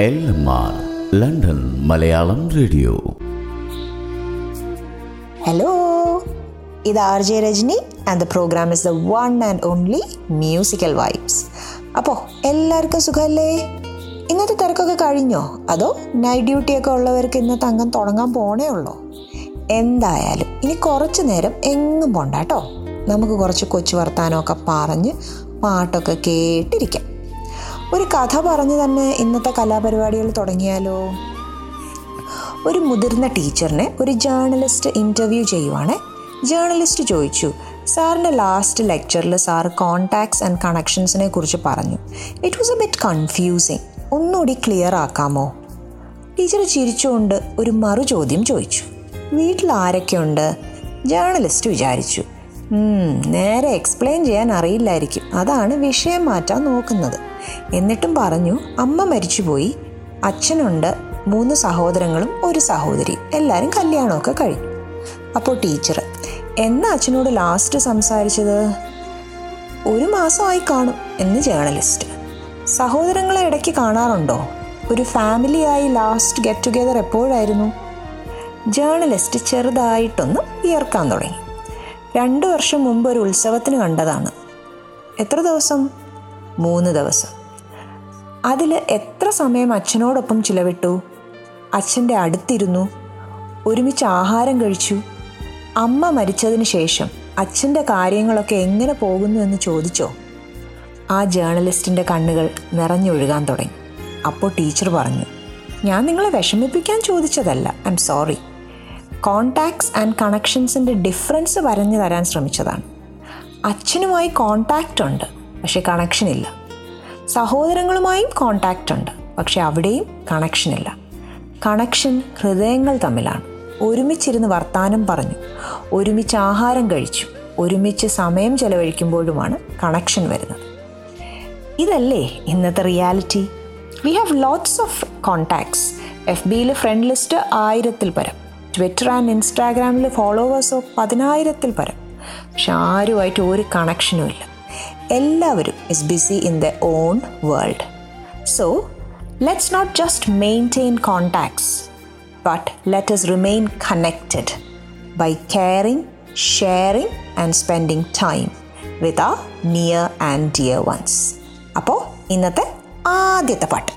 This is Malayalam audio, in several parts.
L M R London Malayalam radio. Hello ഇത് R J Rajani and the program is the one and only musical vibes അപ്പോൾ എല്ലാവർക്കും സുഖമല്ലേ ഇന്നത്തെ തിരക്കൊക്കെ കഴിഞ്ഞോ? അതോ നൈറ്റ് ഡ്യൂട്ടിയൊക്കെ ഉള്ളവർക്ക് ഇന്നത്തെ അംഗം തുടങ്ങാൻ പോണേ ഉള്ളോ? എന്തായാലും ഇനി കുറച്ച് നേരം എങ്ങും പോണ്ട കേട്ടോ. നമുക്ക് കുറച്ച് കൊച്ചു വർത്താനമൊക്കെ പറഞ്ഞ് പാട്ടൊക്കെ കേട്ടിരിക്കാം. ഒരു കഥ പറഞ്ഞു തന്നെ ഇന്നത്തെ കലാപരിപാടികൾ തുടങ്ങിയാലോ? ഒരു മുതിർന്ന ടീച്ചറിനെ ഒരു ജേർണലിസ്റ്റ് ഇന്റർവ്യൂ ചെയ്യുവാണ്. ജേർണലിസ്റ്റ് ചോദിച്ചു സാറിന്റെ ലാസ്റ്റ് ലെക്ചറിൽ സാർ കോണ്ടാക്ട്സ് ആൻഡ് കണക്ഷൻസിനെ കുറിച്ച് പറഞ്ഞു. It was a bit confusing ഒന്നുകൂടി ക്ലിയർ ആക്കാമോ? ടീച്ചർ ചിരിച്ചുകൊണ്ട് ഒരു മറു ചോദ്യം ചോദിച്ചു. വീട്ടിൽ ആരൊക്കെയുണ്ട്? ജേർണലിസ്റ്റ് വിചാരിച്ചു. "ഉം, നേരെ എക്സ്പ്ലെയിൻ ചെയ്യാൻ അറിയില്ലായിരിക്കും. അതാണ് വിഷയം മാറ്റാൻ നോക്കുന്നത്. എന്നിട്ടും പറഞ്ഞു അമ്മ മരിച്ചുപോയി. അച്ഛനുണ്ട് മൂന്ന് സഹോദരങ്ങളും ഒരു സഹോദരി. എല്ലാവരും കല്യാണമൊക്കെ കഴിഞ്ഞു. അപ്പോൾ ടീച്ചർ എന്നാ അച്ഛനോട് ലാസ്റ്റ് സംസാരിച്ചത്? ഒരു മാസമായി കാണും എന്ന് ജേർണലിസ്റ്റ് സഹോദരങ്ങളെ ഇടയ്ക്ക് കാണാറുണ്ടോ? ഒരു ഫാമിലിയായി ലാസ്റ്റ് ഗെറ്റ് ടുഗെദർ എപ്പോഴായിരുന്നു? ജേർണലിസ്റ്റ് ചെറുതായിട്ടൊന്ന് വിയർക്കാൻ തുടങ്ങി. രണ്ടു വർഷം മുമ്പ് ഒരു ഉത്സവത്തിന് കണ്ടതാണ്. എത്ര ദിവസം? മൂന്ന് ദിവസം. അതിൽ എത്ര സമയം അച്ഛനോടൊപ്പം ചിലവിട്ടു? അച്ഛന്റെ അടുത്തിരുന്നു ഒരുമിച്ച് ആഹാരം കഴിച്ചു. അമ്മ മരിച്ചതിന് ശേഷം അച്ഛന്റെ കാര്യങ്ങളൊക്കെ എങ്ങനെ പോകുന്നു എന്ന് ചോദിച്ചോ? ആ ജേർണലിസ്റ്റിന്റെ കണ്ണുകൾ നിറഞ്ഞൊഴുകാൻ തുടങ്ങി. അപ്പോൾ ടീച്ചർ പറഞ്ഞു ഞാൻ നിങ്ങളെ വിഷമിപ്പിക്കാൻ ചോദിച്ചതല്ല. I'm sorry. കോണ്ടാക്ട്സ് ആൻഡ് കണക്ഷൻസിന്റെ ഡിഫറൻസ് വരഞ്ഞു തരാൻ ശ്രമിച്ചതാണ്. അച്ഛനുമായി കോണ്ടാക്റ്റ് ഉണ്ട് പക്ഷേ കണക്ഷൻ ഇല്ല. സഹോദരങ്ങളുമായും കോണ്ടാക്റ്റ് ഉണ്ട് പക്ഷേ അവിടെയും കണക്ഷൻ ഇല്ല. കണക്ഷൻ ഹൃദയങ്ങൾ തമ്മിലാണ്. ഒരുമിച്ചിരുന്ന് വർത്താനം പറഞ്ഞു ഒരുമിച്ച് ആഹാരം കഴിച്ചു ഒരുമിച്ച് സമയം ചെലവഴിക്കുമ്പോഴുമാണ് കണക്ഷൻ വരുന്നത്. ഇതല്ലേ ഇന്നത്തെ reality we have lots of contacts F ബിയിൽ ഫ്രണ്ട് ലിസ്റ്റ് ആയിരത്തിൽ പരം. ട്വിറ്റർ ആൻഡ് ഇൻസ്റ്റാഗ്രാമിൽ ഫോളോവേഴ്സോ പതിനായിരത്തിൽ പരം. പക്ഷെ ആരുമായിട്ട് ഒരു കണക്ഷനും ഇല്ല. എല്ലാവരും is busy in the own world so let's not just maintain contacts but let us remain connected by caring sharing and spending time with a near and dear ones അപ്പോൾ ഇന്നത്തെ ആദ്യത്തെ പാട്ട്.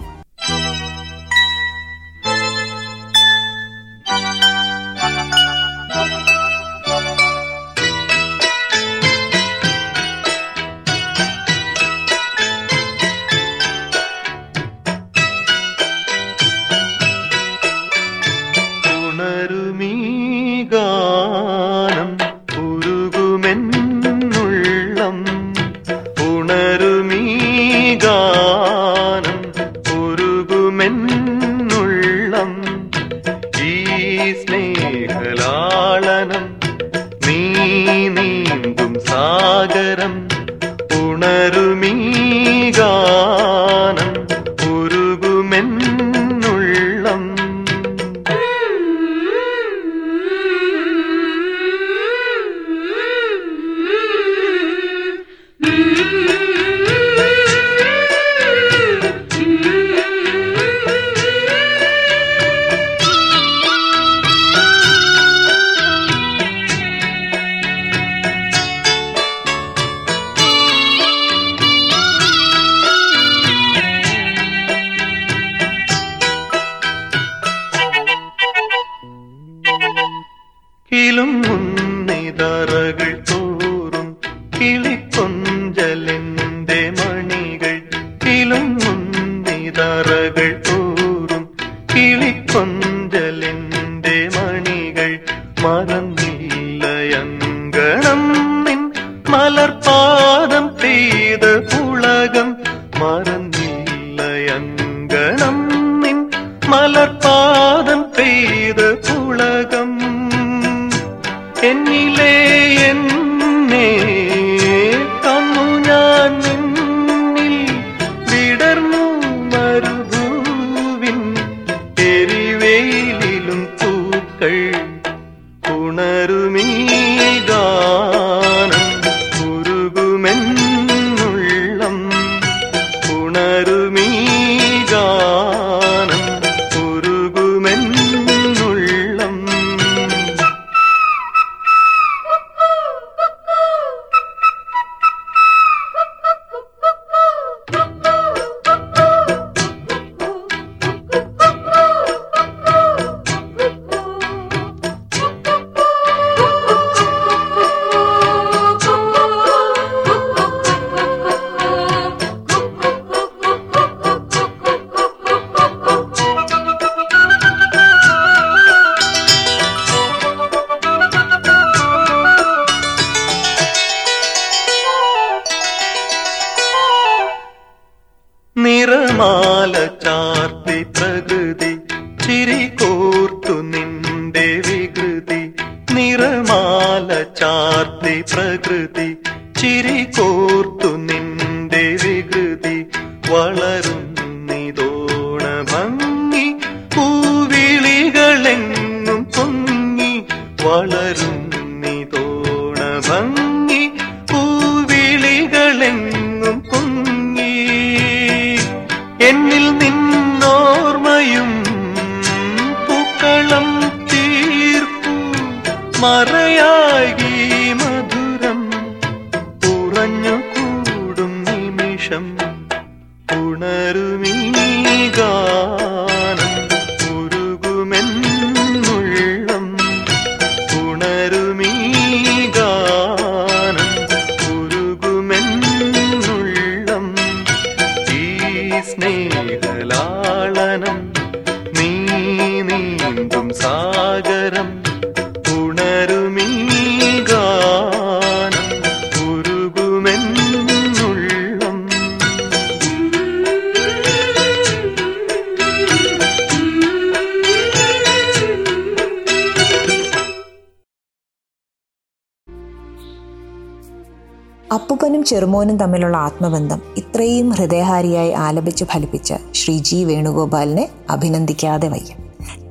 ചെറുമോനും തമ്മിലുള്ള ആത്മബന്ധം ഇത്രയും ഹൃദയഹാരിയായി ആലപിച്ച് ഫലിപ്പിച്ച ശ്രീ ജി വേണുഗോപാലിനെ അഭിനന്ദിക്കാതെ വയ്യ.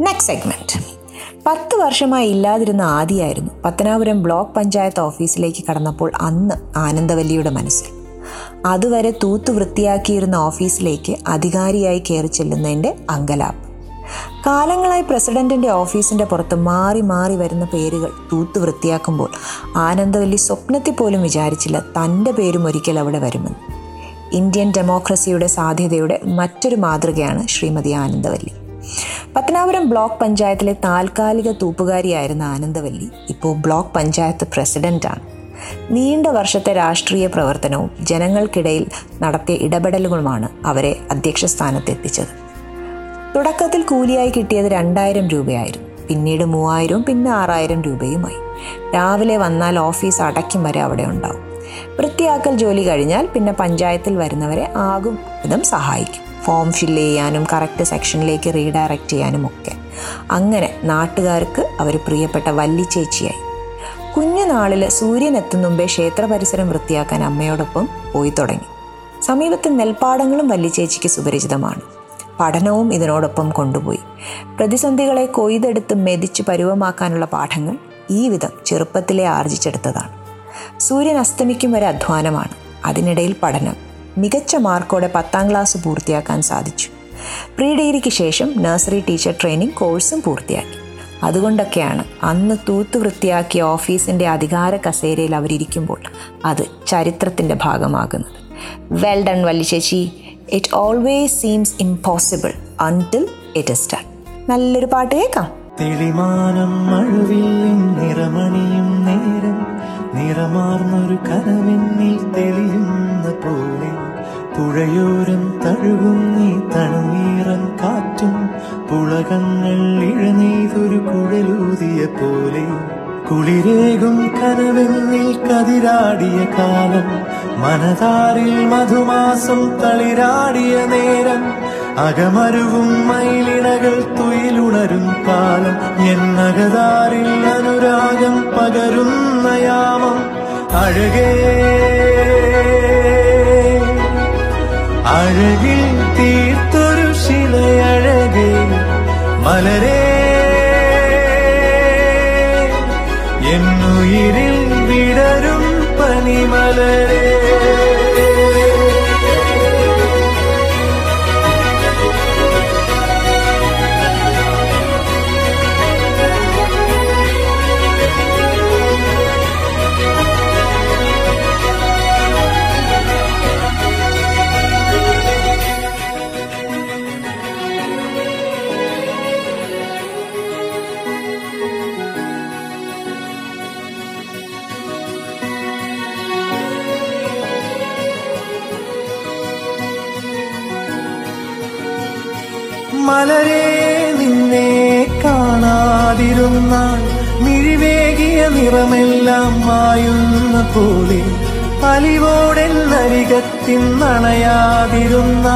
നെക്സ്റ്റ് സെഗ്മെന്റ് പത്ത് വർഷമായി ഇല്ലാതിരുന്ന ആദിയായിരുന്നു പത്തനാപുരം ബ്ലോക്ക് പഞ്ചായത്ത് ഓഫീസിലേക്ക് കടന്നപ്പോൾ അന്ന് ആനന്ദവല്ലിയുടെ മനസ്സിൽ. അതുവരെ തൂത്തു വൃത്തിയാക്കിയിരുന്ന ഓഫീസിലേക്ക് അധികാരിയായി കയറി ചെല്ലുന്നതിന്റെ അങ്കലാപ്പ്. കാലങ്ങളായി പ്രസിഡന്റിന്റെ ഓഫീസിന്റെ പുറത്ത് മാറി മാറി വരുന്ന പേരുകൾ തൂത്തു വൃത്തിയാക്കുമ്പോൾ ആനന്ദവല്ലി സ്വപ്നത്തിൽ പോലും വിചാരിച്ചില്ല തന്റെ പേരും ഒരിക്കൽ അവിടെ വരുമെന്ന്. ഇന്ത്യൻ ഡെമോക്രസിയുടെ സാധ്യതയുടെ മറ്റൊരു മാതൃകയാണ് ശ്രീമതി ആനന്ദവല്ലി പത്തനാപുരം ബ്ലോക്ക് പഞ്ചായത്തിലെ താൽക്കാലിക തൂപ്പുകാരിയായിരുന്ന ആനന്ദവല്ലി ഇപ്പോൾ ബ്ലോക്ക് പഞ്ചായത്ത് പ്രസിഡന്റാണ്. നീണ്ട വർഷത്തെ രാഷ്ട്രീയ പ്രവർത്തനവും ജനങ്ങൾക്കിടയിൽ നടത്തിയ ഇടപെടലുകളുമാണ് അവരെ അധ്യക്ഷ സ്ഥാനത്തെത്തിച്ചത് തുടക്കത്തിൽ കൂലിയായി കിട്ടിയത് രണ്ടായിരം രൂപയായിരുന്നു. പിന്നീട് മൂവായിരവും പിന്നെ ആറായിരം രൂപയുമായി. രാവിലെ വന്നാൽ ഓഫീസ് അടയ്ക്കും വരെ അവിടെ ഉണ്ടാവും. വൃത്തിയാക്കൽ ജോലി കഴിഞ്ഞാൽ പിന്നെ പഞ്ചായത്തിൽ വരുന്നവരെ ആകും വിധം സഹായിക്കും. ഫോം ഫില്ല് ചെയ്യാനും കറക്റ്റ് സെക്ഷനിലേക്ക് റീഡയറക്റ്റ് ചെയ്യാനും ഒക്കെ. അങ്ങനെ നാട്ടുകാർക്ക് അവർ പ്രിയപ്പെട്ട വല്ലി ചേച്ചിയായി. കുഞ്ഞുനാളിൽ സൂര്യൻ എത്തും മുമ്പേ ക്ഷേത്ര പരിസരം വൃത്തിയാക്കാൻ അമ്മയോടൊപ്പം പോയി തുടങ്ങി. സമീപത്തെ നെൽപ്പാടങ്ങളും വല്ലിച്ചേച്ചിക്ക് സുപരിചിതമാണ്. പഠനവും ഇതിനോടൊപ്പം കൊണ്ടുപോയി. പ്രതിസന്ധികളെ കൊയ്തെടുത്ത് മെതിച്ച് പരുവമാക്കാനുള്ള പാഠങ്ങൾ ഈ വിധം ചെറുപ്പത്തിലെ ആർജിച്ചെടുത്തതാണ്. സൂര്യൻ അസ്തമിക്കും വരെ അധ്വാനമാണ്. അതിനിടയിൽ പഠനം മികച്ച മാർക്കോടെ പത്താം ക്ലാസ് പൂർത്തിയാക്കാൻ സാധിച്ചു. പ്രീ ഡിഗ്രിക്ക് ശേഷം നഴ്സറി ടീച്ചർ ട്രെയിനിങ് കോഴ്സും പൂർത്തിയാക്കി. അതുകൊണ്ടൊക്കെയാണ് അന്ന് തൂത്തു വൃത്തിയാക്കിയ ഓഫീസിന്റെ അധികാര കസേരയിൽ അവരിയ്ക്കുമ്പോൾ അത് ചരിത്രത്തിന്റെ ഭാഗമാകുന്നത്. Well done വല്ലിച്ചേച്ചി it always seems impossible until it is done നല്ലൊരു പാട്ട് കേൾക്കാം. തെളിമാനം മഴവില്ലും നിറമണിയും നേരം നിറമാർന്നൊരു കനവെന്നിൽ തെളിയുന്ന പോലെ. പുഴയോരം തഴുകും നീ തണുനീറൻ കാറ്റും പുളകങ്ങൾ ഇഴനെയ്തൊരു കുഴലൂതിയ പോലെ. കുളിരേകും കനവിൽ കതിരാടിയ കാലം. മനതാരിൽ മധുമാസം തളിരാടിയ നേരം. അകമരുവും മയിലിണകൾ തുയിലുണരും കാലം. എന്നകതാരിൽ അനുരാഗം പകരുന്ന യാമം. അഴകേ അഴകിൽ തീർത്തൊരു ശിലയഴകേ. മലരേ എന്നുയിരിൽ വിടരും പനിമലരേ മലരെ നിന്നെ കാണാതിരുന്നാൽ മിഴിവേകിയ നിറമെല്ലാം മായുന്ന പോലെ അലിവോടെ നരികത്തിൻ നണയാതിരുന്ന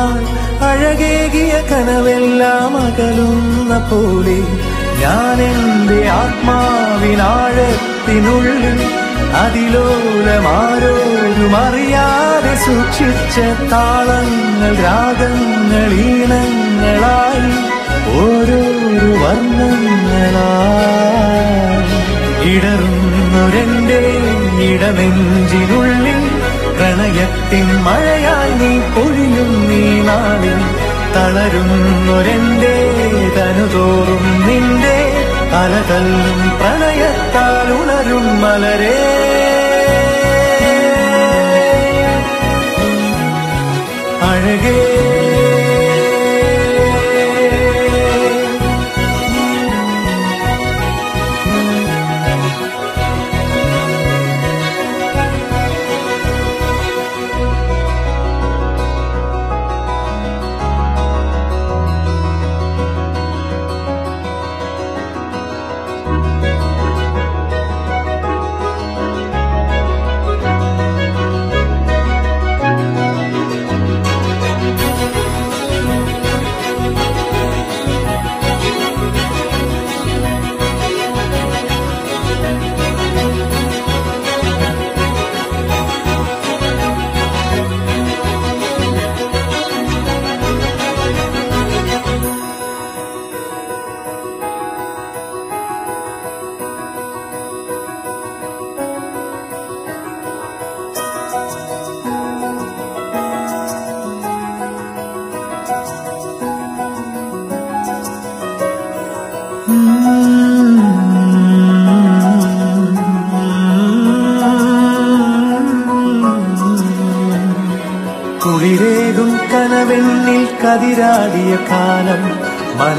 അഴകേകിയ കനവെല്ലാം അകലുന്ന പോലെ ഞാൻ എന്റെ ആത്മാവിനാഴത്തിനുള്ളിൽ അതിലോലമാരോരും അറിയാതെ സൂക്ഷിച്ച താളങ്ങൾ രാഗങ്ങൾ ഈണങ്ങളായി ഓരോരു വർണങ്ങളായി. ഇടറുന്നൊരന്റെ ഇടനെഞ്ചിനുള്ളിൽ പ്രണയത്തിൻ മഴയായി നീ പൊഴിയും നീ നാളിൽ. തളരുന്നൊരന്റെ തനുതോറും നിന്റെ അലതല്ലും പ്രണയത്താൽ ഉണരും മലരേ. അഴകേ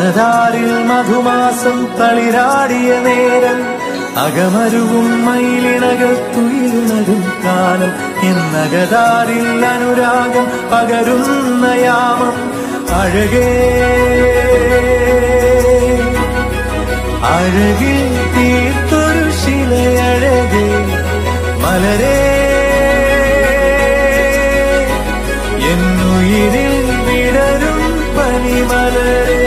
മനതാരിൽ മധുമാസം തളിരാടിയ നേരം അകമരുവും മയിലിണകൾ തുയിലിണകും കാലം എന്നകതാരിൽ അനുരാഗം പകരുന്ന യാമം. അഴകേ അഴകിൽ തീർത്തൊരു ശിലയഴകേ മലരേ എന്നുയിരിൽ വിടരും പനിമലരേ.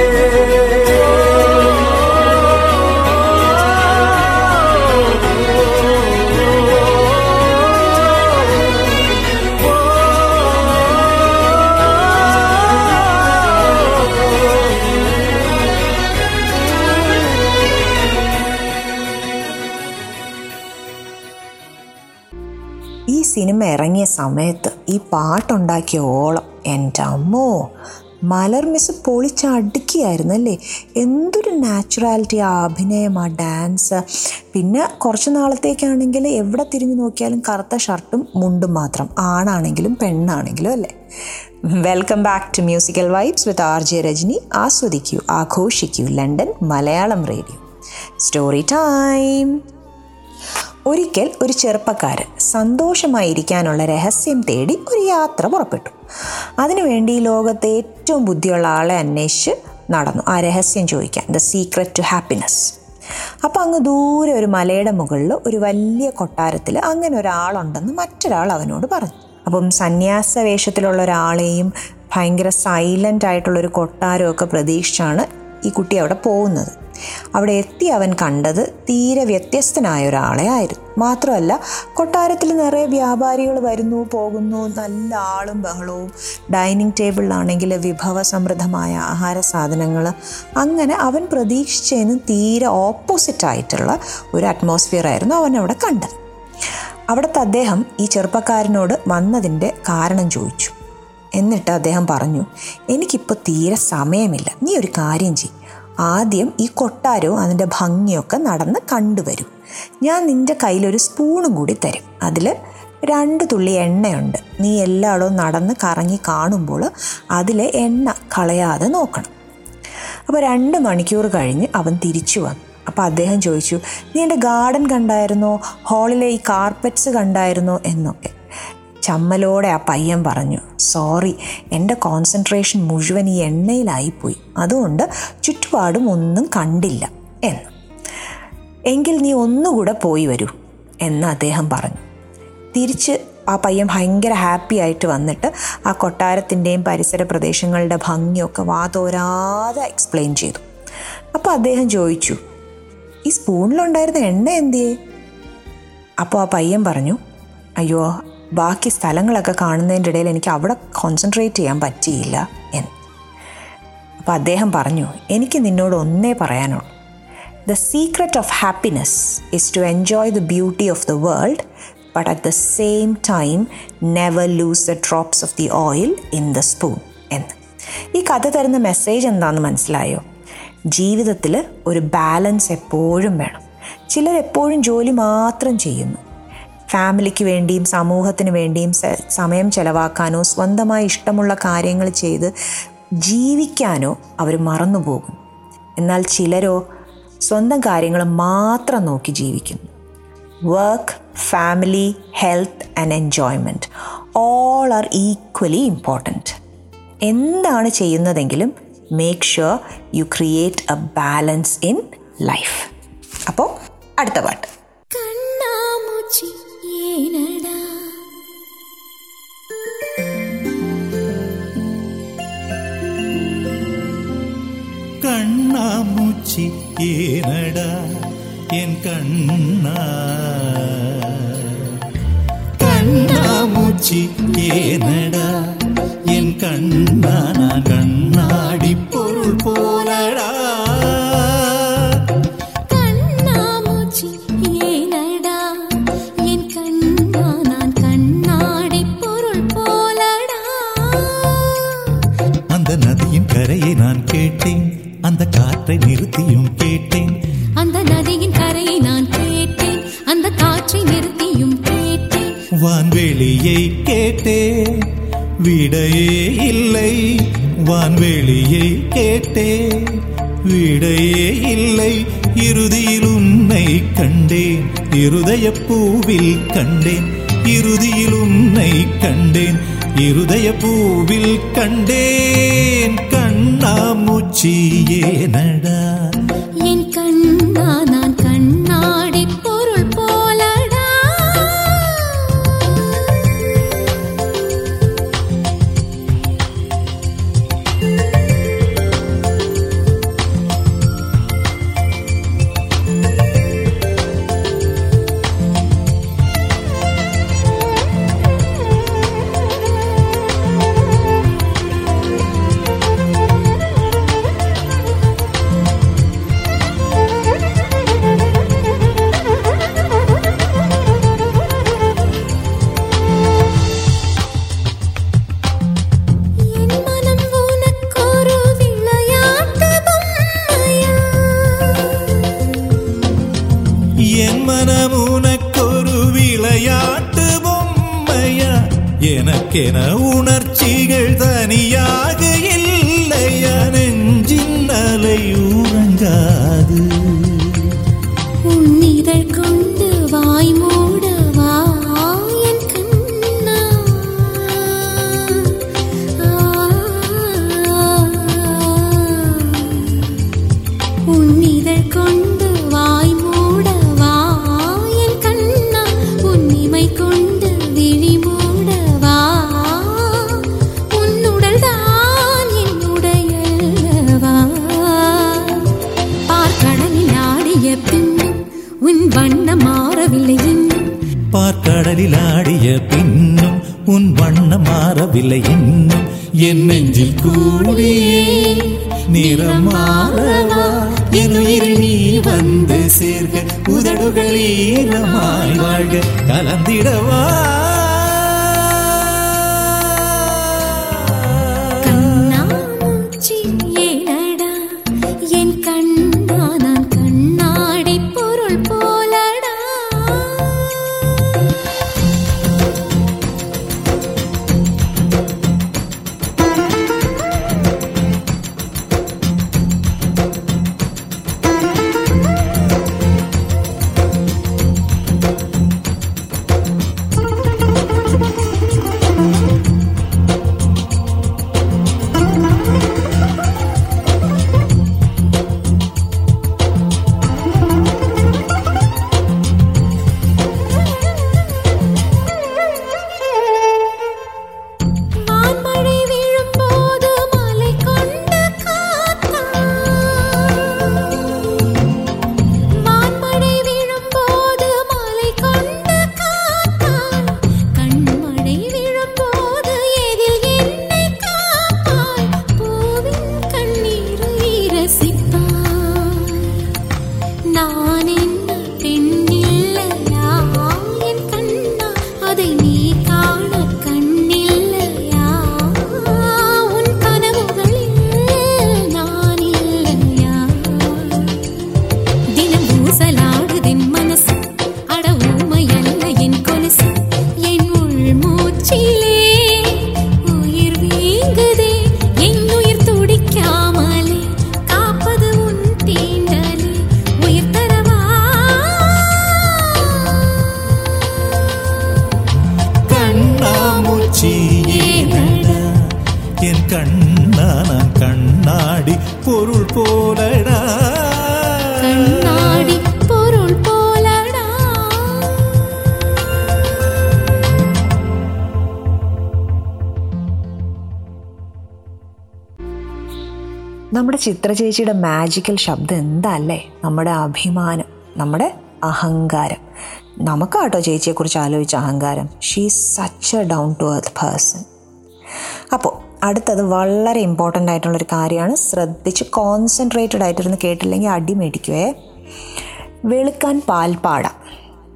സിനിമ ഇറങ്ങിയ സമയത്ത് ഈ പാട്ടുണ്ടാക്കിയ ഓളം എന്റെ അമ്മോ മലർ മിസ് പൊളിച്ചടുക്കിയായിരുന്നു അല്ലേ എന്തൊരു നാച്ചുറാലിറ്റി ആ അഭിനയം ആ ഡാൻസ്. പിന്നെ കുറച്ച് നാളത്തേക്കാണെങ്കിൽ എവിടെ തിരിഞ്ഞു നോക്കിയാലും കറുത്ത ഷർട്ടും മുണ്ടും മാത്രം ആണാണെങ്കിലും പെണ്ണാണെങ്കിലും അല്ലേ? Welcome back to musical vibes with R J Rajani ആസ്വദിക്കൂ ആഘോഷിക്കൂ London Malayalam radio. Story time ഒരിക്കൽ ഒരു ചെറുപ്പക്കാരൻ സന്തോഷമായിരിക്കാനുള്ള രഹസ്യം തേടി ഒരു യാത്ര പുറപ്പെട്ടു. അതിനുവേണ്ടി ലോകത്തെ ഏറ്റവും ബുദ്ധിയുള്ള ആളെ അന്വേഷിച്ച് നടന്നു. ആ രഹസ്യം ചോദിക്കാൻ ദ സീക്രറ്റ് ടു ഹാപ്പിനെസ് അപ്പോൾ അങ്ങ് ദൂരെ ഒരു മലയുടെ മുകളിൽ ഒരു വലിയ കൊട്ടാരത്തിൽ അങ്ങനെ ഒരാളുണ്ടെന്ന് മറ്റൊരാൾ അവനോട് പറഞ്ഞു. അപ്പം സന്യാസ വേഷത്തിലുള്ള ഒരാളെയും ഭയങ്കര സൈലന്റ് ആയിട്ടുള്ളൊരു കൊട്ടാരമൊക്കെ പ്രതീക്ഷിച്ചാണ് ഈ കുട്ടി അവിടെ പോകുന്നത്. അവിടെ എത്തി അവൻ കണ്ടത് തീരെ വ്യത്യസ്തനായ ഒരാളെ ആയിരുന്നു. മാത്രമല്ല കൊട്ടാരത്തിൽ നിറയെ വ്യാപാരികൾ വരുന്നു പോകുന്നു നല്ല ആളും ബഹളവും. ഡൈനിങ് ടേബിളിലാണെങ്കിൽ വിഭവ സമൃദ്ധമായ ആഹാര സാധനങ്ങൾ. അങ്ങനെ അവൻ പ്രതീക്ഷിച്ചതിന് തീരെ ഓപ്പോസിറ്റ് ആയിട്ടുള്ള ഒരു അറ്റ്മോസ്ഫിയർ ആയിരുന്നു അവൻ അവിടെ കണ്ടത്. അവിടുത്തെ അദ്ദേഹം ഈ ചെറുപ്പക്കാരനോട് വന്നതിന്റെ കാരണം ചോദിച്ചു. എന്നിട്ട് അദ്ദേഹം പറഞ്ഞു എനിക്കിപ്പോൾ തീരെ സമയമില്ല. നീ ഒരു കാര്യം ചെയ്യും. ആദ്യം ഈ കൊട്ടാരവും അതിന്റെ ഭംഗിയൊക്കെ നടന്ന് കണ്ടുവരും. ഞാൻ നിന്റെ കയ്യിലൊരു സ്പൂണും കൂടി തരും. അതിൽ രണ്ട് തുള്ളി എണ്ണയുണ്ട്. നീ എല്ലായിടവും നടന്ന് കറങ്ങി കാണുമ്പോൾ അതിലെ എണ്ണ കളയാതെ നോക്കണം. അപ്പോൾ രണ്ട് മണിക്കൂർ കഴിഞ്ഞ് അവൻ തിരിച്ചു വന്നു. അപ്പോൾ അദ്ദേഹം ചോദിച്ചു നീ എന്റെ ഗാർഡൻ കണ്ടായിരുന്നോ? ഹാളിലെ ഈ കാർപ്പറ്റ്സ് കണ്ടായിരുന്നോ? എന്നൊക്കെ. ചമ്മലോടെ ആ പയ്യൻ പറഞ്ഞു സോറി എന്റെ കോൺസെൻട്രേഷൻ മുഴുവൻ ഈ എണ്ണയിലായിപ്പോയി. അതുകൊണ്ട് ചുറ്റുപാടും ഒന്നും കണ്ടില്ല എന്ന്. എങ്കിൽ നീ ഒന്നുകൂടെ പോയി വരൂ എന്ന് അദ്ദേഹം പറഞ്ഞു. തിരിച്ച് ആ പയ്യൻ ഭയങ്കര ഹാപ്പി ആയിട്ട് വന്നിട്ട് ആ കൊട്ടാരത്തിന്റെയും പരിസര പ്രദേശങ്ങളുടെ ഭംഗിയൊക്കെ വാതോരാതെ എക്സ്പ്ലെയിൻ ചെയ്തു. അപ്പോൾ അദ്ദേഹം ചോദിച്ചു ഈ സ്പൂണിലുണ്ടായിരുന്ന എണ്ണ എന്തിയേ? അപ്പോൾ ആ പയ്യൻ പറഞ്ഞു അയ്യോ ബാക്കി സ്ഥലങ്ങളൊക്കെ കാണുന്നതിന്റെ ഇടയിൽ എനിക്ക് അവിടെ കോൺസെൻട്രേറ്റ് ചെയ്യാൻ പറ്റിയില്ല എന്ന്. അപ്പോൾ അദ്ദേഹം പറഞ്ഞു എനിക്ക് നിന്നോട് ഒന്നേ പറയാനുള്ളൂ. The secret of happiness is to enjoy the beauty of the world but at the same time never lose the drops of the oil in the spoon എന്ന്. ഈ കഥ തരുന്ന മെസ്സേജ് എന്താണെന്ന് മനസ്സിലായോ? ജീവിതത്തിൽ ഒരു ബാലൻസ് എപ്പോഴും വേണം. ചിലർ എപ്പോഴും ജോലി മാത്രം ചെയ്യുന്നു. ഫാമിലിക്ക് വേണ്ടിയും സമൂഹത്തിന് വേണ്ടിയും സമയം ചെലവാക്കാനോ സ്വന്തമായി ഇഷ്ടമുള്ള കാര്യങ്ങൾ ചെയ്ത് ജീവിക്കാനോ അവർ മറന്നുപോകും. എന്നാൽ ചിലരോ സ്വന്തം കാര്യങ്ങൾ മാത്രം നോക്കി ജീവിക്കുന്നു. Work family health and enjoyment all are equally important. എന്താണ് ചെയ്യുന്നതെങ്കിലും make sure you create a balance in life. അപ്പോൾ അടുത്ത പാട്ട്. കണ്ണാമൂച്ചി ഏനട എൻ കണ്ണ. കണ്ണാമൂച്ചി ഏനട എൻ കണ്ണ. நான் நிறுத்தியும் கேட்டேன். அந்த நதியின் கரையை நான் கேட்டேன். அந்த காற்றை நிறுத்தியும் கேட்டேன். வான்வெளியை கேட்டேன். விடையே இல்லை. வான்வெளியை கேட்டேன். விடையே இல்லை. இறுதியில் உன்னை கண்டேன். இருதய பூவில் கண்டேன். இறுதியில் உன்னை கண்டேன். இருதய பூவில் கண்டேன் கண்ணாமூச்சி You know. ചിത്ര ചേച്ചിയുടെ മാജിക്കൽ ശബ്ദം എന്തല്ലേ? നമ്മുടെ അഭിമാനം നമ്മുടെ അഹങ്കാരം. നമുക്കാട്ടോ ചേച്ചിയെക്കുറിച്ച് ആലോചിച്ച അഹങ്കാരം. She such a down to earth person അപ്പോൾ അടുത്തത് വളരെ ഇമ്പോർട്ടന്റ് ആയിട്ടുള്ളൊരു കാര്യമാണ്. ശ്രദ്ധിച്ച് കോൺസെൻട്രേറ്റഡ് ആയിട്ടിരുന്ന് കേട്ടില്ലെങ്കിൽ അടിമേടിക്കുവേ വെളുക്കാൻ പാൽപ്പാട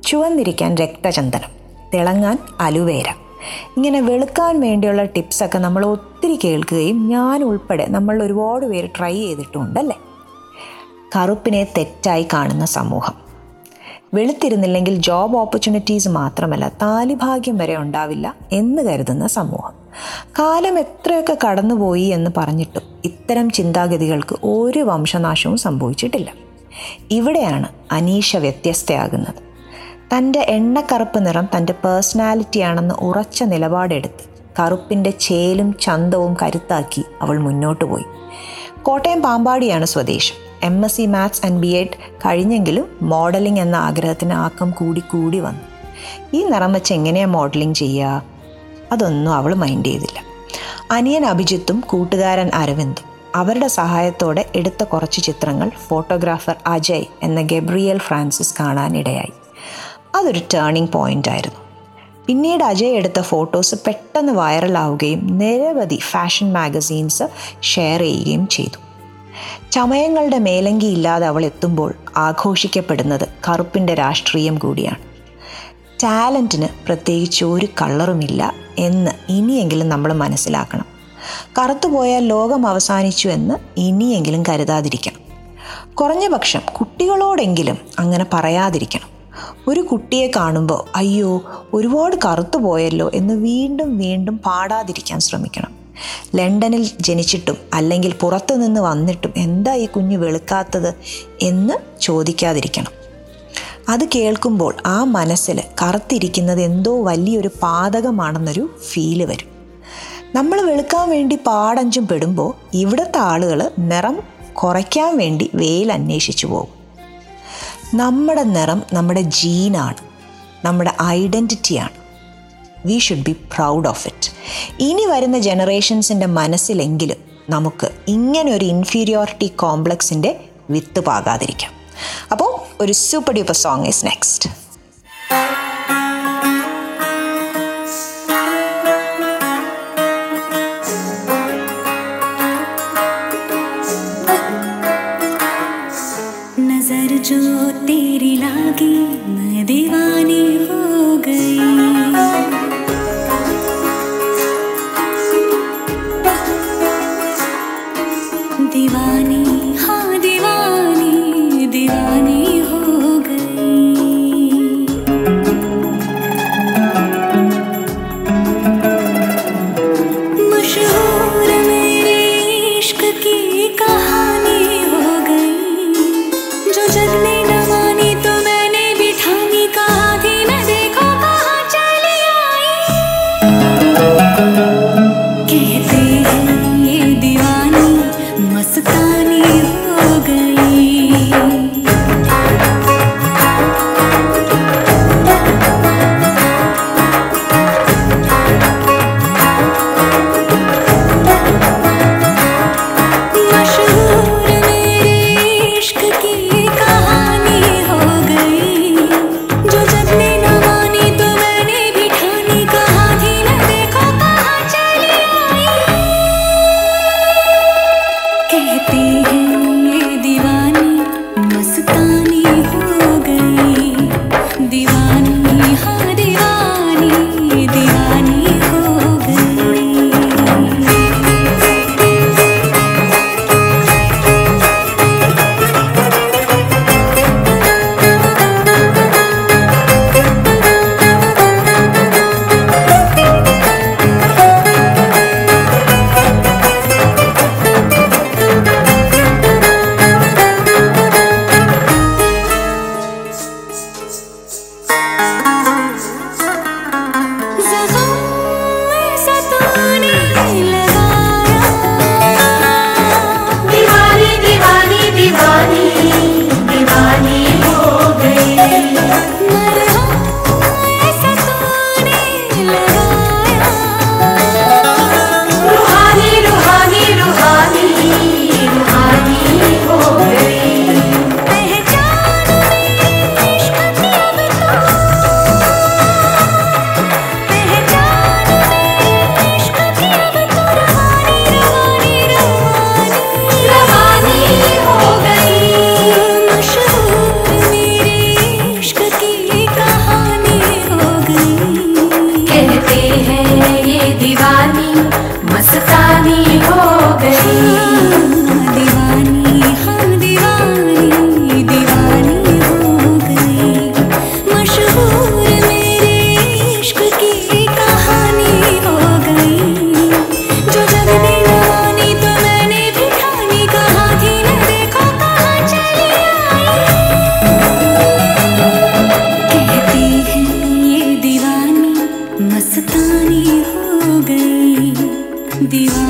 ചുവന്നിരിക്കാൻ രക്തചന്ദനം തിളങ്ങാൻ അലുവേര. ഇങ്ങനെ വെളുക്കാൻ വേണ്ടിയുള്ള ടിപ്സൊക്കെ നമ്മൾ ഒത്തിരി കേൾക്കുകയും ഞാൻ ഉൾപ്പെടെ നമ്മൾ ഒരുപാട് പേര് ട്രൈ ചെയ്തിട്ടുണ്ടല്ലേ? കറുപ്പിനെ തെറ്റായി കാണുന്ന സമൂഹം. വെളുത്തിരുന്നില്ലെങ്കിൽ ജോബ് ഓപ്പർച്യൂണിറ്റീസ് മാത്രമല്ല താലിഭാഗ്യം വരെ ഉണ്ടാവില്ല എന്ന് കരുതുന്ന സമൂഹം. കാലം എത്രയൊക്കെ കടന്നുപോയി എന്ന് പറഞ്ഞിട്ടും ഇത്തരം ചിന്താഗതികൾക്ക് ഒരു വംശനാശവും സംഭവിച്ചിട്ടില്ല. ഇവിടെയാണ് അനീഷ വ്യത്യസ്തയാകുന്നത്. തന്റെ എണ്ണക്കറുപ്പ് നിറം തന്റെ പേഴ്സണാലിറ്റിയാണെന്ന് ഉറച്ച നിലപാടെടുത്ത് കറുപ്പിന്റെ ചേലും ചന്തവും കരുത്താക്കി അവൾ മുന്നോട്ട് പോയി. കോട്ടയം പാമ്പാടിയാണ് സ്വദേശം. M S C maths and B Ed കഴിഞ്ഞെങ്കിലും മോഡലിംഗ് എന്ന ആഗ്രഹത്തിന് ആക്കം കൂടി കൂടി വന്നു. ഈ നിറം വെച്ച് എങ്ങനെയാണ് മോഡലിംഗ് ചെയ്യുക അതൊന്നും അവൾ മൈൻഡ് ചെയ്തില്ല. അനിയൻ അഭിജിത്തും കൂട്ടുകാരൻ അരവിന്ദും അവരുടെ സഹായത്തോടെ എടുത്ത കുറച്ച് ചിത്രങ്ങൾ ഫോട്ടോഗ്രാഫർ അജയ് എന്ന ഗബ്രിയൽ ഫ്രാൻസിസ് കാണാനിടയായി. അതൊരു ടേണിംഗ് പോയിന്റ് ആയിരുന്നു. പിന്നീട് അജയ് എടുത്ത ഫോട്ടോസ് പെട്ടെന്ന് വൈറലാവുകയും നിരവധി ഫാഷൻ മാഗസീൻസ് ഷെയർ ചെയ്യുകയും ചെയ്തു. ചമയങ്ങളുടെ മേലങ്കി ഇല്ലാതെ അവൾ എത്തുമ്പോൾ ആഘോഷിക്കപ്പെടുന്നത് കറുപ്പിന്റെ രാഷ്ട്രീയം കൂടിയാണ്. ടാലന്റിന് പ്രത്യേകിച്ച് ഒരു കളറുമില്ല എന്ന് ഇനിയെങ്കിലും നമ്മൾ മനസ്സിലാക്കണം. കറുത്തുപോയാൽ ലോകം അവസാനിച്ചു എന്ന് ഇനിയെങ്കിലും കരുതാതിരിക്കണം കുറഞ്ഞപക്ഷം കുട്ടികളോടെങ്കിലും അങ്ങനെ പറയാതിരിക്കണം. ഒരു കുട്ടിയെ കാണുമ്പോൾ അയ്യോ ഒരുപാട് കറുത്തു പോയല്ലോ എന്ന് വീണ്ടും വീണ്ടും പാടാതിരിക്കാൻ ശ്രമിക്കണം. ലണ്ടനിൽ ജനിച്ചിട്ടും അല്ലെങ്കിൽ പുറത്തു നിന്ന് വന്നിട്ടും എന്താ ഈ കുഞ്ഞ് വെളുക്കാത്തത് എന്ന് ചോദിക്കാതിരിക്കണം. അത് കേൾക്കുമ്പോൾ ആ മനസ്സിൽ കറുത്തിരിക്കുന്നത് എന്തോ വലിയൊരു പാതകമാണെന്നൊരു ഫീൽ വരും. നമ്മൾ വെളുക്കാൻ വേണ്ടി പാടഞ്ചും പെടുമ്പോൾ ഇവിടുത്തെ ആളുകൾ നിറം കുറയ്ക്കാൻ വേണ്ടി വെയിൽ അന്വേഷിച്ചു പോകും. നമ്മുടെ നിറം നമ്മുടെ ജീനാണ് നമ്മുടെ ഐഡന്റിറ്റിയാണ് we should be proud of it ഇനി വരുന്ന ജനറേഷൻസിന്റെ മനസ്സിലെങ്കിലും നമുക്ക് ഇങ്ങനെ ഒരു ഇൻഫീരിയോറിറ്റി കോംപ്ലക്സിന്റെ വിത്ത് പാകാതിരിക്കാം. അപ്പോൾ ഒരു super duper song is next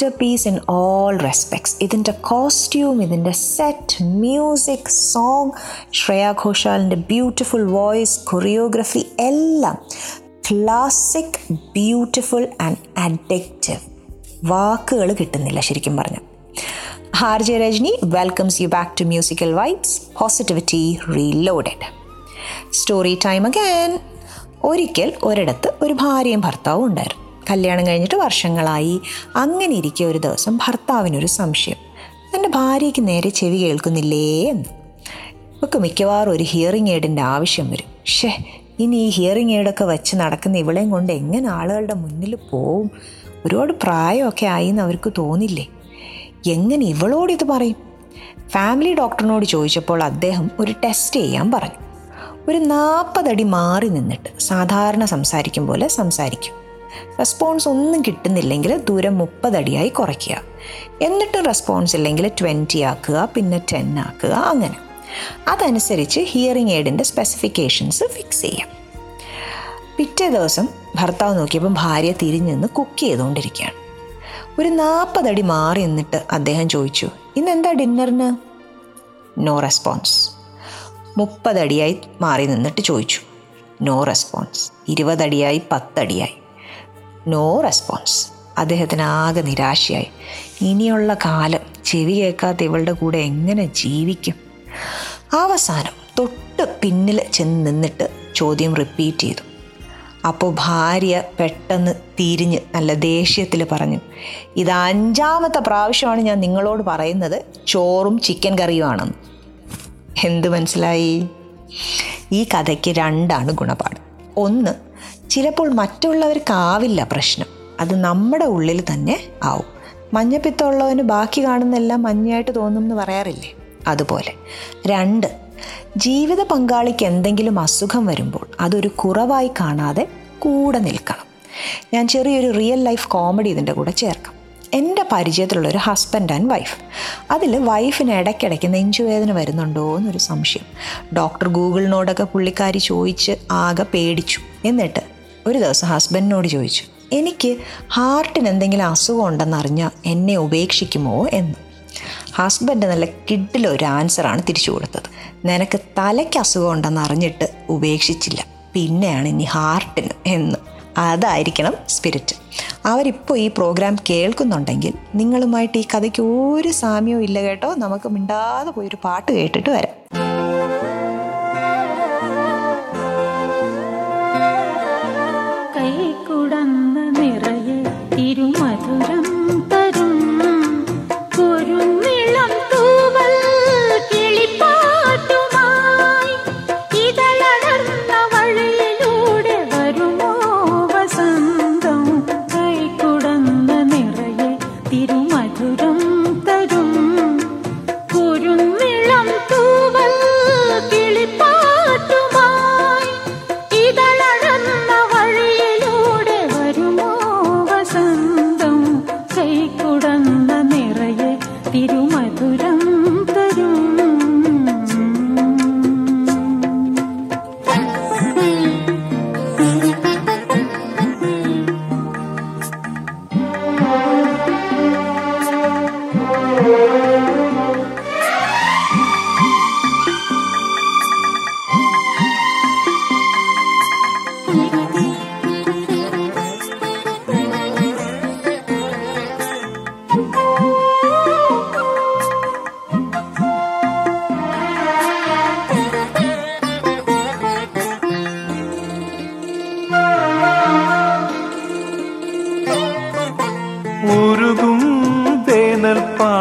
masterpiece in all respects ഇതിന്റെ കോസ്റ്റ്യൂം ഇതിന്റെ സെറ്റ് മ്യൂസിക് സോങ് ശ്രേയ ഘോഷാലിന്റെ ബ്യൂട്ടിഫുൾ വോയിസ് കൊറിയോഗ്രഫി എല്ലാം ക്ലാസിക് ബ്യൂട്ടിഫുൾ ആൻഡ് അഡിക്റ്റീവ് വാക്കുകൾ കിട്ടുന്നില്ല ശരിക്കും പറഞ്ഞു. R J Rajani welcomes you back to musical vibes positivity reloaded story time again ഒരിക്കൽ ഒരിടത്ത് ഒരു ഭാര്യയും ഭർത്താവും ഉണ്ടായിരുന്നു. കല്യാണം കഴിഞ്ഞിട്ട് വർഷങ്ങളായി. അങ്ങനെ ഇരിക്കെ ഒരു ദിവസം ഭർത്താവിനൊരു സംശയം. തന്റെ ഭാര്യയ്ക്ക് നേരെ ചെവി കേൾക്കുന്നില്ലേ? എന്ന്. ഇവക്ക് മിക്കവാറും ഒരു ഹിയറിംഗ് എയ്ഡിന്റെ ആവശ്യം വരും. ഷേ ഇനി ഈ ഹിയറിംഗ് എയ്ഡൊക്കെ വെച്ച് നടക്കുന്ന ഇവളെയും കൊണ്ട് എങ്ങനെ ആളുകളുടെ മുന്നിൽ പോവും? ഒരുപാട് പ്രായമൊക്കെ ആയി എന്ന് അവർക്ക് തോന്നില്ലേ? എങ്ങനെ ഇവളോട് ഇത് പറയും? ഫാമിലി ഡോക്ടറിനോട് ചോദിച്ചപ്പോൾ അദ്ദേഹം ഒരു ടെസ്റ്റ് ചെയ്യാൻ പറഞ്ഞു. ഒരു നാൽപ്പതടി മാറി നിന്നിട്ട് സാധാരണ സംസാരിക്കും പോലെ സംസാരിക്കും. റെസ്പോൺസ് ഒന്നും കിട്ടുന്നില്ലെങ്കിൽ ദൂരം മുപ്പതടിയായി കുറയ്ക്കുക. എന്നിട്ടും റെസ്പോൺസ് ഇല്ലെങ്കിൽ ട്വന്റി ആക്കുക പിന്നെ ടെൻ ആക്കുക അങ്ങനെ. അതനുസരിച്ച് ഹിയറിംഗ് എയ്ഡിന്റെ സ്പെസിഫിക്കേഷൻസ് ഫിക്സ് ചെയ്യാം. പിറ്റേ ദിവസം ഭർത്താവ് നോക്കിയപ്പം ഭാര്യ തിരിഞ്ഞു നിന്ന് കുക്ക് ചെയ്തുകൊണ്ടിരിക്കുകയാണ്. ഒരു നാൽപ്പതടി മാറി നിന്നിട്ട് അദ്ദേഹം ചോദിച്ചു ഇന്ന് എന്താ ഡിന്നറിന്? നോ റെസ്പോൺസ് മുപ്പതടിയായി മാറി നിന്നിട്ട് ചോദിച്ചു നോ റെസ്പോൺസ് ഇരുപതടിയായി പത്തടിയായി നോ റെസ്പോൺസ് അദ്ദേഹത്തിന് ആകെ നിരാശയായി. ഇനിയുള്ള കാലം ചെവി കേൾക്കാത്ത ഇവളുടെ കൂടെ എങ്ങനെ ജീവിക്കും? അവസാനം തൊട്ട് പിന്നിൽ ചെന്ന് നിന്നിട്ട് ചോദ്യം റിപ്പീറ്റ് ചെയ്തു. അപ്പോൾ ഭാര്യ പെട്ടെന്ന് തിരിഞ്ഞ് നല്ല ദേഷ്യത്തിൽ പറഞ്ഞു ഇത് അഞ്ചാമത്തെ പ്രാവശ്യമാണ് ഞാൻ നിങ്ങളോട് പറയുന്നത് ചോറും ചിക്കൻ കറിയുമാണെന്ന്. എന്ത് മനസ്സിലായി? ഈ കഥയ്ക്ക് രണ്ടാണ് ഗുണപാഠം. ഒന്ന് ചിലപ്പോൾ മറ്റുള്ളവർക്കാവില്ല പ്രശ്നം. അത് നമ്മുടെ ഉള്ളിൽ തന്നെ ആവും. മഞ്ഞപ്പിത്തമുള്ളവന് ബാക്കി കാണുന്നെല്ലാം മഞ്ഞയായിട്ട് തോന്നും എന്ന് പറയാറില്ലേ? അതുപോലെ. രണ്ട് ജീവിത പങ്കാളിക്ക് എന്തെങ്കിലും അസുഖം വരുമ്പോൾ അതൊരു കുറവായി കാണാതെ കൂടെ നിൽക്കണം. ഞാൻ ചെറിയൊരു റിയൽ ലൈഫ് കോമഡി ഇതിന്റെ കൂടെ ചേർക്കാം. എന്റെ പരിചയത്തിലുള്ള ഒരു ഹസ്ബൻഡ് ആൻഡ് വൈഫ് അതിൽ വൈഫിന് ഇടയ്ക്കിടയ്ക്ക് നെഞ്ചുവേദന വരുന്നുണ്ടോ എന്നൊരു സംശയം. ഡോക്ടർ ഗൂഗിളിനോടൊക്കെ പുള്ളിക്കാരി ചോദിച്ച് ആകെ പേടിച്ചു. എന്നിട്ട് ഒരു ദിവസം ഹസ്ബൻഡിനോട് ചോദിച്ചു എനിക്ക് ഹാർട്ടിന് എന്തെങ്കിലും അസുഖം ഉണ്ടെന്നറിഞ്ഞാൽ എന്നെ ഉപേക്ഷിക്കുമോ എന്ന്? ഹസ്ബൻഡ് നല്ല കിഡിലൊരു ആൻസറാണ് തിരിച്ചു കൊടുത്തത്. നിനക്ക് തലയ്ക്ക് അസുഖം ഉണ്ടെന്ന് അറിഞ്ഞിട്ട് ഉപേക്ഷിച്ചില്ല. പിന്നെയാണ് ഇനി ഹാർട്ടിന് എന്ന്. അതായിരിക്കണം സ്പിരിറ്റ് അവരിപ്പോൾ ഈ പ്രോഗ്രാം കേൾക്കുന്നുണ്ടെങ്കിൽ നിങ്ങളുമായിട്ട് ഈ കഥയ്ക്ക് ഒരു സാമ്യവും ഇല്ല കേട്ടോ. നമുക്ക് മിണ്ടാതെ പോയൊരു പാട്ട് കേട്ടിട്ട് വരാം.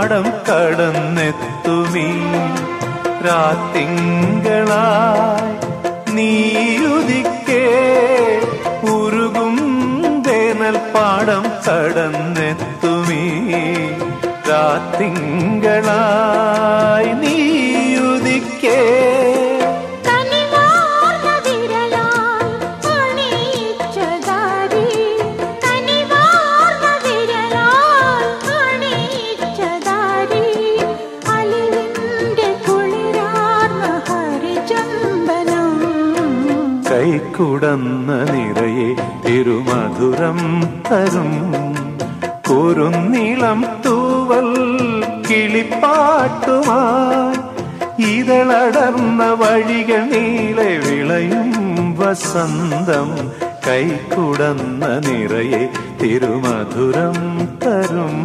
പാടം കടന്നെത്തുമീ. രാത്തിങ്കളായി നീയുദിക്കേ. ഉരുകും വേനൽ പാടം കടന്നെത്തുമീ. രാത്തിങ്കളായി നീയുദിക്കേ കൈക്കുടന്ന നിറയെ തിരുമധുരം തരും. കുറുന്നിളം തൂവൽ കിളിപ്പാട്ടുമായി ഇതളടർന്ന വഴികൾ നീളെ വിളയും വസന്തം കൈക്കുടന്ന നിറയെ തിരുമധുരം തരും.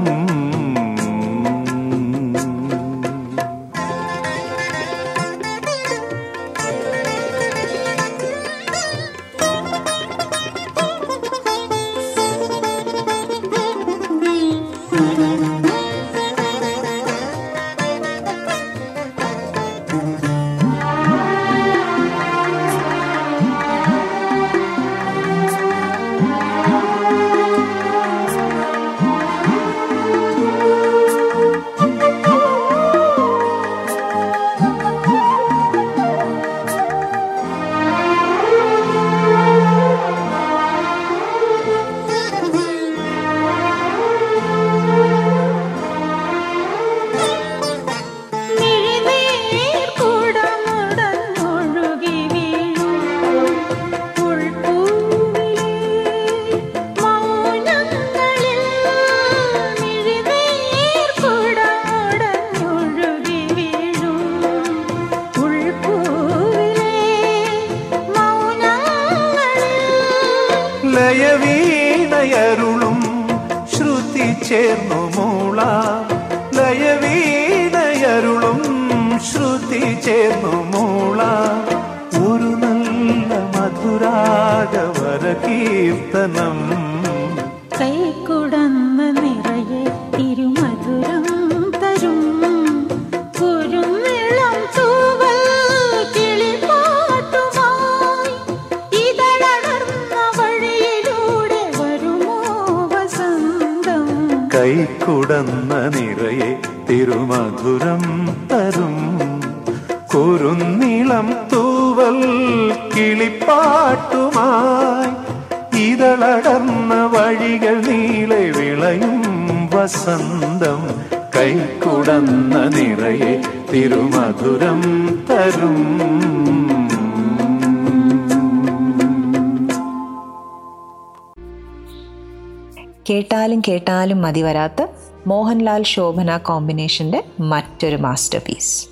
കേട്ടാലും മതി വരാത്ത മോഹൻലാൽ ശോഭന കോമ്പിനേഷന്റെ മറ്റൊരു masterpiece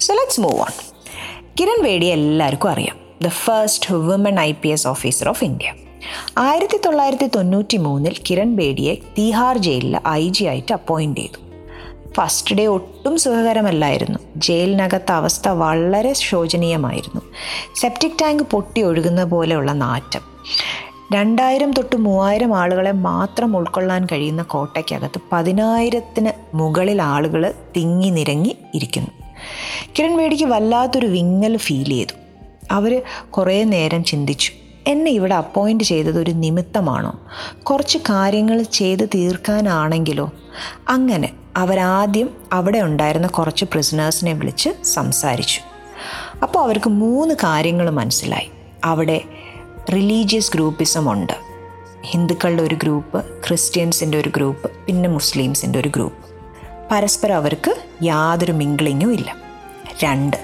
so let's move on Kiran Bedi എല്ലാവർക്കും അറിയാം. The first woman I P S officer of India ആയിരത്തി തൊള്ളായിരത്തി തൊണ്ണൂറ്റി മൂന്നിൽ കിരൺ ബേഡിയെ തീഹാർ ജയിലിൽ ഐ ജി ആയിട്ട് അപ്പോയിന്റ് ചെയ്തു. ഫസ്റ്റ് ഡേ ഒട്ടും സുഖകരമല്ലായിരുന്നു. ജയിലിനകത്തെ അവസ്ഥ വളരെ ശോചനീയമായിരുന്നു. സെപ്റ്റിക് ടാങ്ക് പൊട്ടി ഒഴുകുന്ന പോലെയുള്ള നാറ്റം. രണ്ടായിരം തൊട്ട് മൂവായിരം ആളുകളെ മാത്രം ഉൾക്കൊള്ളാൻ കഴിയുന്ന കോട്ടയ്ക്കകത്ത് പതിനായിരത്തിന് മുകളിൽ ആളുകൾ തിങ്ങി നിരങ്ങി ഇരിക്കുന്നു. കിരൺ വേടിക്ക് വല്ലാത്തൊരു വിങ്ങൽ ഫീൽ ചെയ്തു. അവർ കുറേ നേരം ചിന്തിച്ചു. എന്നെ ഇവിടെ അപ്പോയിന്റ് ചെയ്തത് ഒരു നിമിത്തമാണോ? കുറച്ച് കാര്യങ്ങൾ ചെയ്ത് തീർക്കാനാണെങ്കിലോ? അങ്ങനെ അവരാദ്യം അവിടെ ഉണ്ടായിരുന്ന കുറച്ച് പ്രിസണേഴ്സിനെ വിളിച്ച് സംസാരിച്ചു. അപ്പോൾ അവർക്ക് മൂന്ന് കാര്യങ്ങൾ മനസ്സിലായി. അവിടെ റിലീജിയസ് ഗ്രൂപ്പിസം ഉണ്ട്. ഹിന്ദുക്കളുടെ ഒരു ഗ്രൂപ്പ് ക്രിസ്ത്യൻസിന്റെ ഒരു ഗ്രൂപ്പ് പിന്നെ മുസ്ലിംസിന്റെ ഒരു ഗ്രൂപ്പ്. പരസ്പരം അവർക്ക് യാതൊരു മിങ്കിളിങ്ങും ഇല്ല. രണ്ട്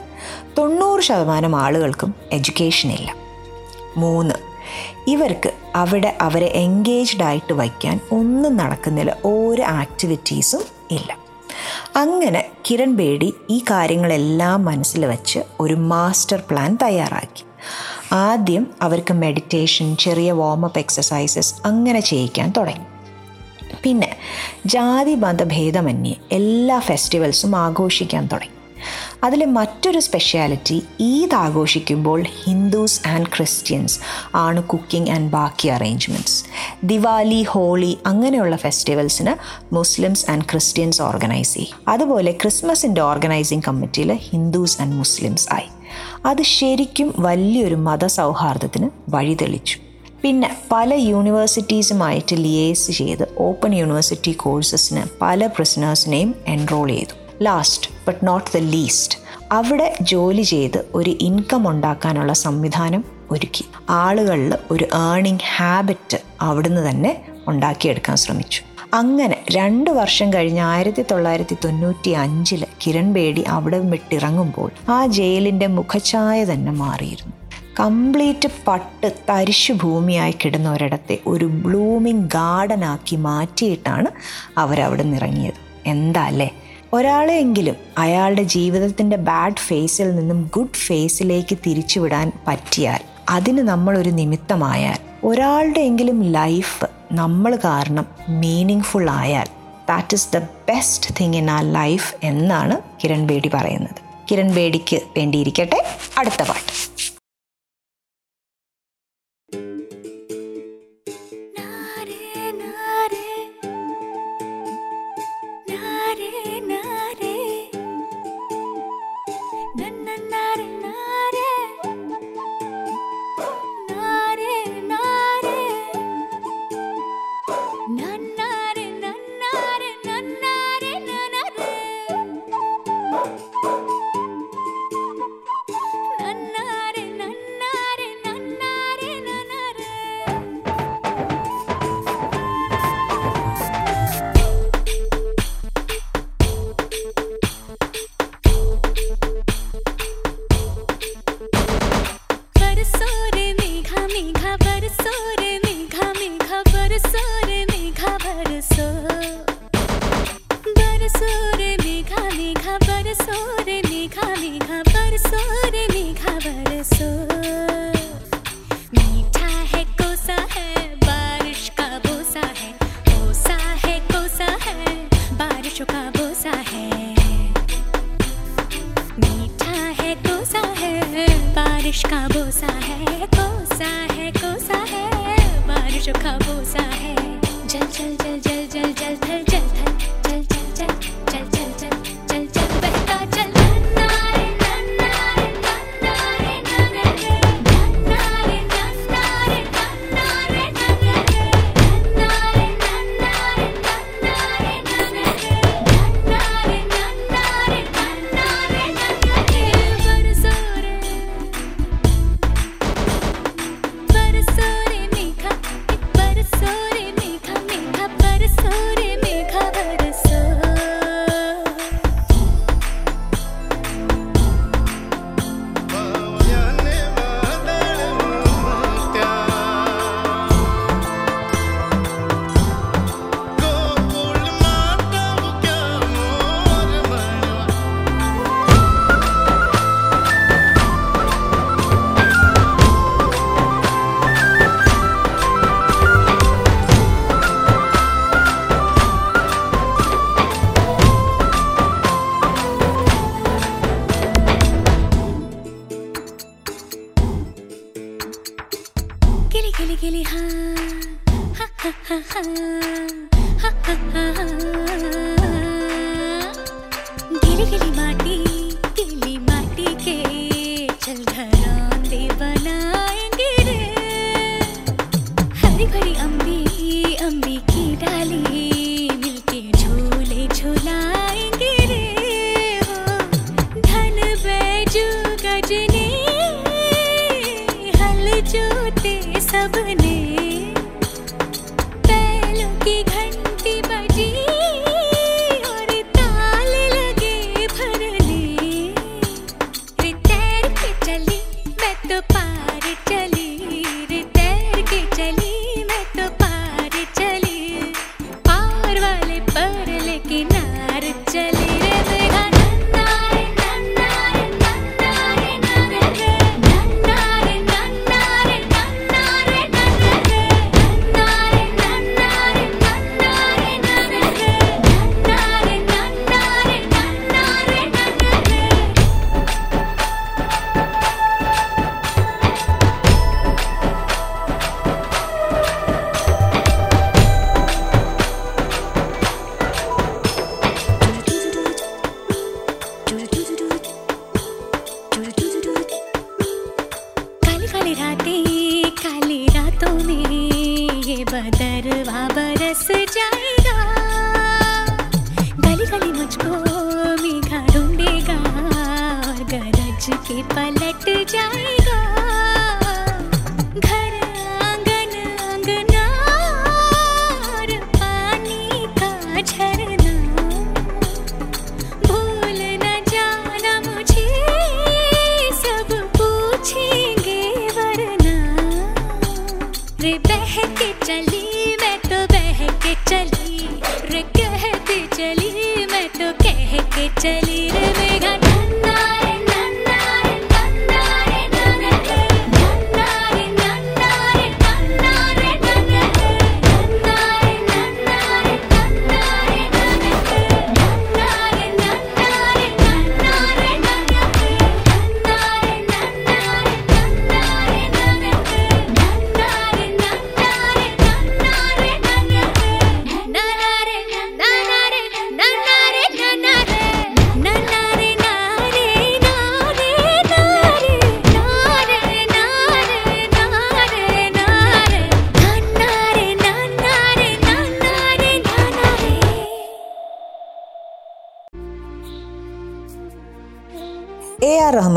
തൊണ്ണൂറ് ശതമാനം ആളുകൾക്കും എഡ്യൂക്കേഷൻ ഇല്ല. മൂന്ന് ഇവർക്ക് അവിടെ അവരെ എൻഗേജ്ഡ് ആയിട്ട് വയ്ക്കാൻ ഒന്നും നടക്കുന്നില്ല ഒരു ആക്ടിവിറ്റീസും ഇല്ല. അങ്ങനെ കിരൺ ബേഡി ഈ കാര്യങ്ങളെല്ലാം മനസ്സിൽ വച്ച് ഒരു മാസ്റ്റർ പ്ലാൻ തയ്യാറാക്കി. ആദ്യം അവർക്ക് മെഡിറ്റേഷൻ ചെറിയ വാമപ്പ് എക്സസൈസസ് അങ്ങനെ ചെയ്യിക്കാൻ തുടങ്ങി. പിന്നെ ജാതി മതഭേദമന്യേ എല്ലാ ഫെസ്റ്റിവൽസും ആഘോഷിക്കാൻ തുടങ്ങി. അതിൽ മറ്റൊരു സ്പെഷ്യാലിറ്റി ഈദ് ആഘോഷിക്കുമ്പോൾ ഹിന്ദുസ് ആൻഡ് ക്രിസ്ത്യൻസ് ആണ് കുക്കിംഗ് ആൻഡ് ബാക്കി അറേഞ്ച്മെന്റ്സ് ദിവാലി ഹോളി അങ്ങനെയുള്ള ഫെസ്റ്റിവൽസിന് മുസ്ലിംസ് ആൻഡ് ക്രിസ്ത്യൻസ് ഓർഗനൈസ് ചെയ്യും. അതുപോലെ ക്രിസ്മസിന്റെ ഓർഗനൈസിംഗ് കമ്മിറ്റിയിൽ ഹിന്ദുസ് ആൻഡ് മുസ്ലിംസ് ആയി. അത് ശരിക്കും വലിയൊരു മതസൗഹാർദ്ദത്തിന് വഴിതെളിച്ചു. പിന്നെ പല യൂണിവേഴ്സിറ്റീസുമായിട്ട് ലിയേസ് ചെയ്ത് ഓപ്പൺ യൂണിവേഴ്സിറ്റി കോഴ്സസിന് പല പ്രിസനേഴ്സിനെയും എൻറോൾ ചെയ്തു. Last but not the least അവിടെ ജോലി ചെയ്ത് ഒരു ഇൻകം ഉണ്ടാക്കാനുള്ള സംവിധാനം ഒരുക്കി. ആളുകളിൽ ഒരു ഏണിംഗ് ഹാബിറ്റ് അവിടുന്ന് തന്നെ ഉണ്ടാക്കിയെടുക്കാൻ ശ്രമിച്ചു. അങ്ങനെ രണ്ട് വർഷം കഴിഞ്ഞ് ആയിരത്തി തൊള്ളായിരത്തി തൊണ്ണൂറ്റി അഞ്ചിൽ കിരൺ ബേഡി അവിടെ വിട്ടിറങ്ങുമ്പോൾ ആ ജയിലിന്റെ മുഖഛായ തന്നെ മാറിയിരുന്നു. കംപ്ലീറ്റ് പട്ട് തരിശു ഭൂമിയായി കിടന്ന ഒരിടത്തെ ഒരു ബ്ലൂമിങ് ഗാർഡനാക്കി മാറ്റിയിട്ടാണ് അവരവിടെ നിറങ്ങിയത് എന്താ അല്ലേ? ഒരാളെയെങ്കിലും അയാളുടെ ജീവിതത്തിന്റെ ബാഡ് ഫേസിൽ നിന്നും ഗുഡ് ഫേസിലേക്ക് തിരിച്ചുവിടാൻ പറ്റിയാൽ അതിന് നമ്മളൊരു നിമിത്തമായാൽ ഒരാളുടെയെങ്കിലും ലൈഫ് നമ്മൾ കാരണം മീനിങ് ഫുൾ ആയാൽ that is the best thing in a life എന്നാണ് കിരൺ ബേഡി പറയുന്നത്. കിരൺ ബേഡിക്ക് വേണ്ടിയിരിക്കട്ടെ അടുത്ത പാട്ട്.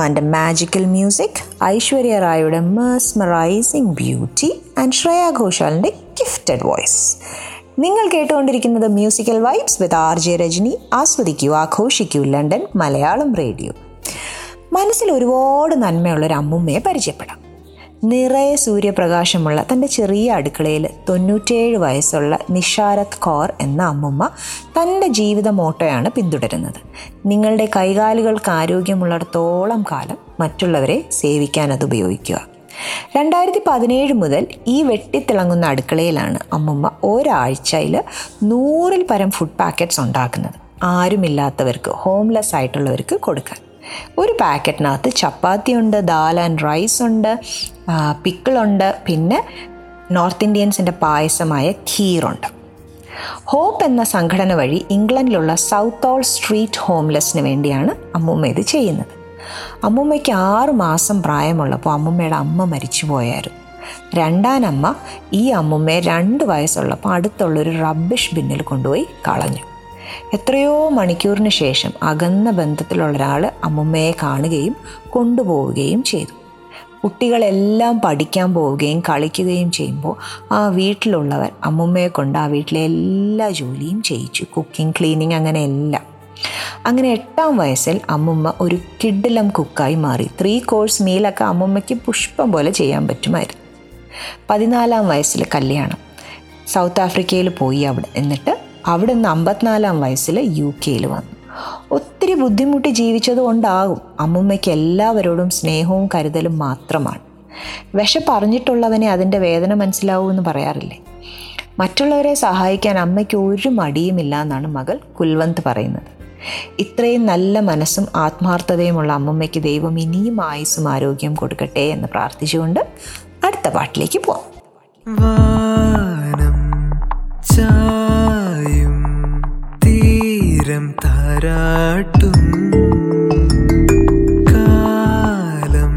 റഹ്മാന്റെ മാജിക്കൽ മ്യൂസിക് ഐശ്വര്യ റായുടെ മേസ്മറൈസിംഗ് ബ്യൂട്ടി ആൻഡ് ശ്രേയ ഘോഷാലിന്റെ ഗിഫ്റ്റഡ് വോയിസ് നിങ്ങൾ കേട്ടുകൊണ്ടിരിക്കുന്നത് musical vibes with R J Rajani. ആസ്വദിക്കൂ ആഘോഷിക്കൂ ലണ്ടൻ മലയാളം റേഡിയോ. മനസ്സിൽ ഒരുപാട് നന്മയുള്ളൊരു അമ്മുമ്മയെ പരിചയപ്പെടാം. നിറയെ സൂര്യപ്രകാശമുള്ള തന്റെ ചെറിയ അടുക്കളയിൽ തൊണ്ണൂറ്റേഴ് വയസ്സുള്ള നിഷാരത് കോർ എന്ന അമ്മുമ്മ തന്റെ ജീവിത മോട്ടോയാണ് പിന്തുടരുന്നത്. നിങ്ങളുടെ കൈകാലുകൾക്ക് ആരോഗ്യമുള്ളിടത്തോളം കാലം മറ്റുള്ളവരെ സേവിക്കാൻ അത് ഉപയോഗിക്കുക. രണ്ടായിരത്തി പതിനേഴ് മുതൽ ഈ വെട്ടിത്തിളങ്ങുന്ന അടുക്കളയിലാണ് അമ്മുമ്മ ഒരാഴ്ചയിൽ നൂറിൽ പരം ഫുഡ് പാക്കറ്റ്സ് ഉണ്ടാക്കുന്നത്. ആരുമില്ലാത്തവർക്ക് ഹോംലെസ് ആയിട്ടുള്ളവർക്ക് കൊടുക്കാൻ. ഒരു പാക്കറ്റിനകത്ത് ചപ്പാത്തി ഉണ്ട് ദാൽ ആൻഡ് റൈസ് ഉണ്ട് പിക്കിളുണ്ട് പിന്നെ നോർത്ത് ഇന്ത്യൻസിന്റെ പായസമായ ഖീറുണ്ട് ഹോപ്പ് എന്ന സംഘടന വഴി ഇംഗ്ലണ്ടിലുള്ള സൗത്ത് ഓൾ സ്ട്രീറ്റ് ഹോംലെസ്സിന് വേണ്ടിയാണ് അമ്മൂമ്മ ഇത് ചെയ്യുന്നത്. അമ്മൂമ്മയ്ക്ക് ആറ് മാസം പ്രായമുള്ളപ്പോൾ അമ്മൂമ്മയുടെ അമ്മ മരിച്ചു പോയായിരുന്നു. രണ്ടാനമ്മ ഈ അമ്മൂമ്മയെ രണ്ട് വയസ്സുള്ളപ്പോൾ അടുത്തുള്ളൊരു റബ്ബിഷ് ബിന്നിൽ കൊണ്ടുപോയി കളഞ്ഞു. എത്രയോ മണിക്കൂറിന് ശേഷം അകന്ന ബന്ധത്തിലുള്ള ഒരാൾ അമ്മുമ്മയെ കാണുകയും കൊണ്ടുപോവുകയും ചെയ്തു. കുട്ടികളെല്ലാം പഠിക്കാൻ പോവുകയും കളിക്കുകയും ചെയ്യുമ്പോൾ ആ വീട്ടിലുള്ളവർ അമ്മുമ്മയെ കൊണ്ട് ആ വീട്ടിലെ എല്ലാ ജോലിയും ചെയ്യിച്ചു. കുക്കിംഗ് ക്ലീനിങ് അങ്ങനെ എല്ലാം. അങ്ങനെ എട്ടാം വയസ്സിൽ അമ്മുമ്മ ഒരു കിഡിലം കുക്കായി മാറി. ത്രീ കോഴ്സ് മീലൊക്കെ അമ്മുമ്മയ്ക്ക് പുഷ്പം പോലെ ചെയ്യാൻ പറ്റുമായിരുന്നു. പതിനാലാം വയസ്സിൽ കല്യാണം. സൗത്ത് ആഫ്രിക്കയിൽ പോയി അവിടെ. എന്നിട്ട് അവിടെ നിന്ന് അമ്പത്തിനാലാം വയസ്സിൽ യു കെയിൽ വന്നു. ഒത്തിരി ബുദ്ധിമുട്ടി ജീവിച്ചത് കൊണ്ടാകും അമ്മുമ്മയ്ക്ക് എല്ലാവരോടും സ്നേഹവും കരുതലും മാത്രമാണ്. വിശപ്പറിഞ്ഞിട്ടുള്ളവനെ അതിന്റെ വേദന മനസ്സിലാവൂ എന്ന് പറയാറില്ലേ? മറ്റുള്ളവരെ സഹായിക്കാൻ അമ്മയ്ക്ക് ഒരു മടിയുമില്ല എന്നാണ് മകൾ കുൽവന്ത് പറയുന്നത്. ഇത്രയും നല്ല മനസ്സും ആത്മാർത്ഥതയുമുള്ള അമ്മമ്മയ്ക്ക് ദൈവം ഇനിയും ആയുസ്സും ആരോഗ്യം കൊടുക്കട്ടെ എന്ന് പ്രാർത്ഥിച്ചുകൊണ്ട് അടുത്ത പാട്ടിലേക്ക് പോവാം. തീരം താരാട്ടും കാലം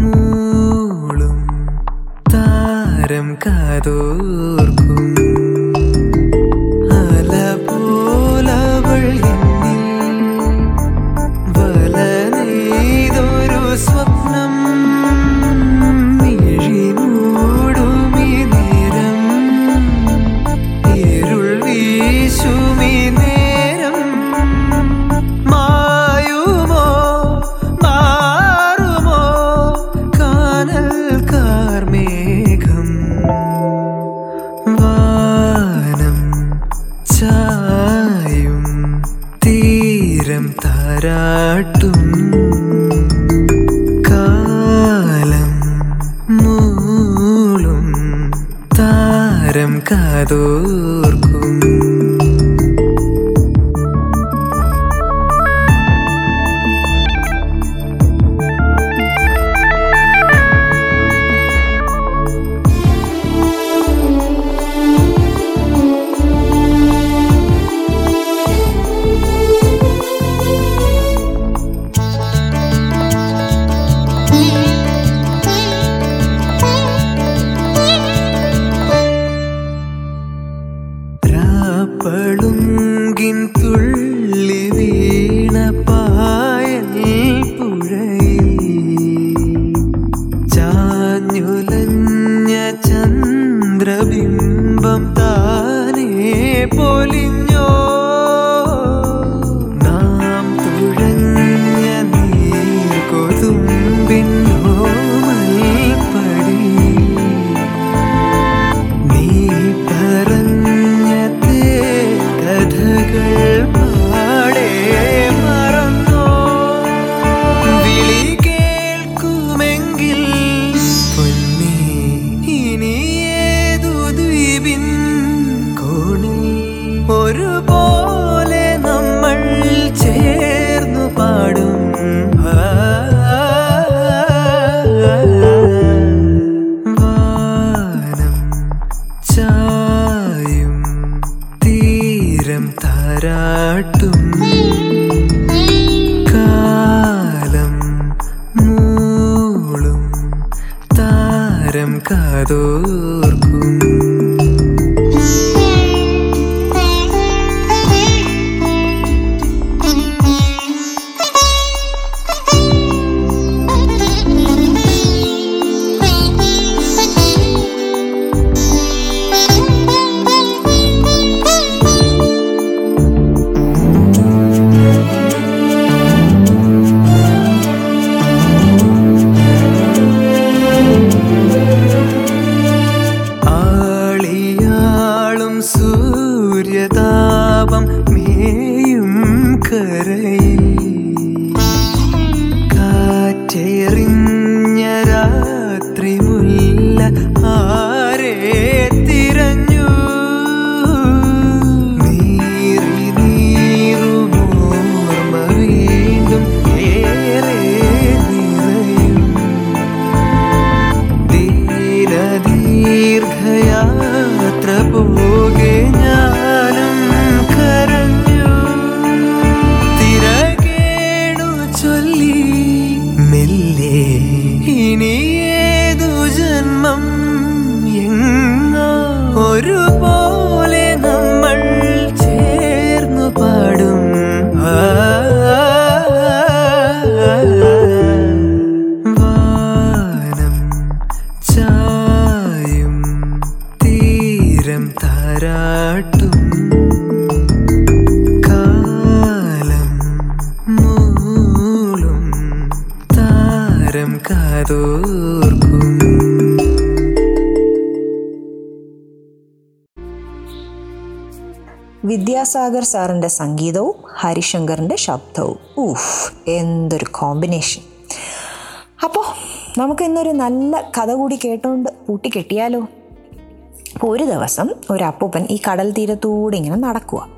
മൂളും താരം കാതോർക്കും. 的。സാറിന്റെ സംഗീതവും ഹരിശങ്കറിന്റെ ശബ്ദവും. ഊഫ് എന്തൊരു കോമ്പിനേഷൻ അപ്പോൾ നമുക്ക് ഇന്നൊരു നല്ല കഥ കൂടി കേട്ടുകൊണ്ട് പൂട്ടി കെട്ടിയാലോ? അപ്പോൾ ഒരു ദിവസം ഒരു അപ്പൂപ്പൻ ഈ കടൽ തീരത്തൂടെ ഇങ്ങനെ നടക്കുക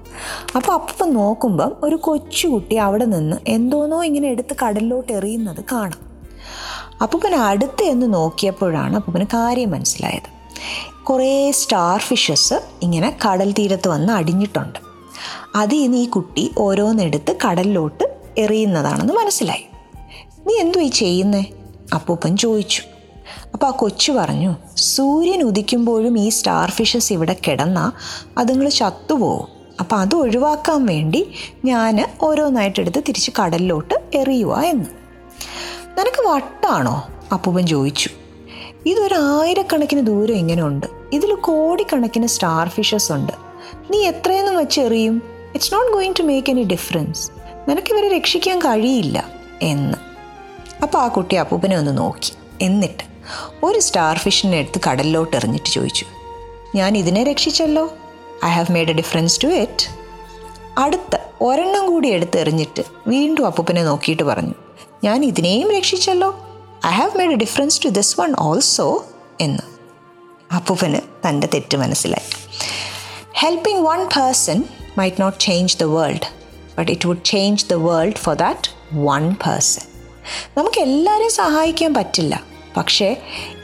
അപ്പോൾ അപ്പൂപ്പൻ നോക്കുമ്പം ഒരു കൊച്ചുകുട്ടി അവിടെ നിന്ന് എന്തോന്നോ ഇങ്ങനെ എടുത്ത് കടലിലോട്ട് എറിയുന്നത് കാണാം. അപ്പൂപ്പൻ അടുത്ത് എന്ന് നോക്കിയപ്പോഴാണ് അപ്പൂപ്പന് കാര്യം മനസ്സിലായത്. കുറേ സ്റ്റാർ ഫിഷസ് ഇങ്ങനെ കടൽ തീരത്ത് വന്ന് അടിഞ്ഞിട്ടുണ്ട്. അതിൽ നിന്ന് ഈ കുട്ടി ഓരോന്നെടുത്ത് കടലിലോട്ട് എറിയുന്നതാണെന്ന് മനസ്സിലായി. നീ എന്തു ഈ ചെയ്യുന്നേ? അപ്പൂപ്പൻ ചോദിച്ചു. അപ്പോൾ ആ കൊച്ചു പറഞ്ഞു സൂര്യൻ ഉദിക്കുമ്പോഴും ഈ സ്റ്റാർ ഫിഷസ് ഇവിടെ കിടന്നാൽ അതുങ്ങൾ ചത്തുപോകും അപ്പോൾ അത് ഒഴിവാക്കാൻ വേണ്ടി ഞാൻ ഓരോന്നായിട്ടെടുത്ത് തിരിച്ച് കടലിലോട്ട് എറിയുക എന്ന്. നിനക്ക് വട്ടാണോ? അപ്പൂപ്പൻ ചോദിച്ചു. ഇതൊരായിരക്കണക്കിന് ദൂരം ഇങ്ങനെ ഉണ്ട് ഇതിൽ കോടിക്കണക്കിന് സ്റ്റാർ ഫിഷസ് ഉണ്ട്. നീ എത്രയെന്നും വെച്ച് എറിയും? It's not going to make any difference നിനക്കിവരെ രക്ഷിക്കാൻ കഴിയില്ല എന്ന്. അപ്പോൾ ആ കുട്ടി അപ്പൂപ്പനെ ഒന്ന് നോക്കി. എന്നിട്ട് ഒരു സ്റ്റാർ ഫിഷിനെ എടുത്ത് കടലിലോട്ട് എറിഞ്ഞിട്ട് ചോദിച്ചു ഞാൻ ഇതിനെ രക്ഷിച്ചല്ലോ? I have made a difference to it അടുത്ത ഒരെണ്ണം കൂടി എടുത്ത് എറിഞ്ഞിട്ട് വീണ്ടും അപ്പൂപ്പനെ നോക്കിയിട്ട് പറഞ്ഞു ഞാൻ ഇതിനെയും രക്ഷിച്ചല്ലോ? I have made a difference to this one also എന്ന്. അപ്പൂപ്പന് തന്റെ തെറ്റ് മനസ്സിലായി. Helping one person might not change the world, but it would change the world for that one person നമുക്ക് എല്ലാവരെയും സഹായിക്കാൻ പറ്റില്ല. പക്ഷേ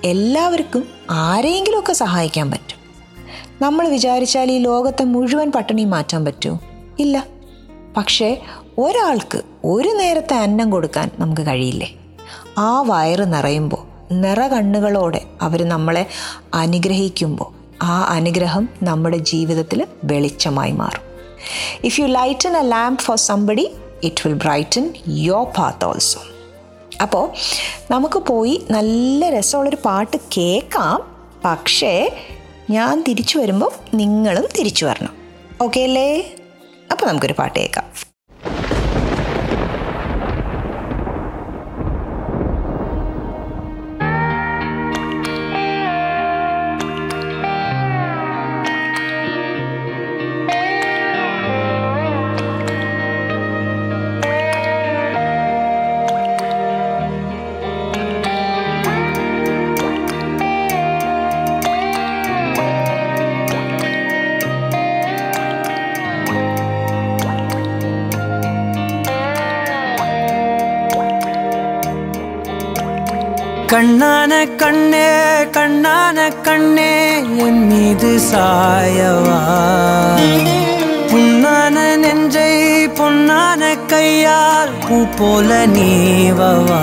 എല്ലാവർക്കും ആരെങ്കിലുമൊക്കെ സഹായിക്കാൻ പറ്റും. നമ്മൾ വിചാരിച്ചാൽ ഈ ലോകത്തെ മുഴുവൻ പട്ടിണി മാറ്റാൻ പറ്റുമോ ഇല്ല. പക്ഷേ ഒരാൾക്ക് ഒരു നേരത്തെ അന്നം കൊടുക്കാൻ നമുക്ക് കഴിയില്ലേ? ആ വയറ് നിറയുമ്പോൾ നിറകണ്ണുകളോടെ അവർ നമ്മളെ അനുഗ്രഹിക്കുമ്പോൾ ആ അനുഗ്രഹം നമ്മുടെ ജീവിതത്തിൽ വെളിച്ചമായി മാറും. If you lighten a lamp for somebody it will brighten your path also അപ്പോൾ നമുക്ക് പോയി നല്ല രസമുള്ളൊരു പാട്ട് കേൾക്കാം. പക്ഷേ ഞാൻ തിരിച്ചു വരുമ്പോൾ നിങ്ങളും തിരിച്ചു വരണം. ഓക്കെ അല്ലേ? അപ്പോൾ നമുക്കൊരു പാട്ട് കേൾക്കാം. கண்ணான கண்ணே கண்ணான கண்ணே என் மீது சாயவா? புண்ணான நெஞ்சை பொன்னான கையால் பூ போல நீவவா?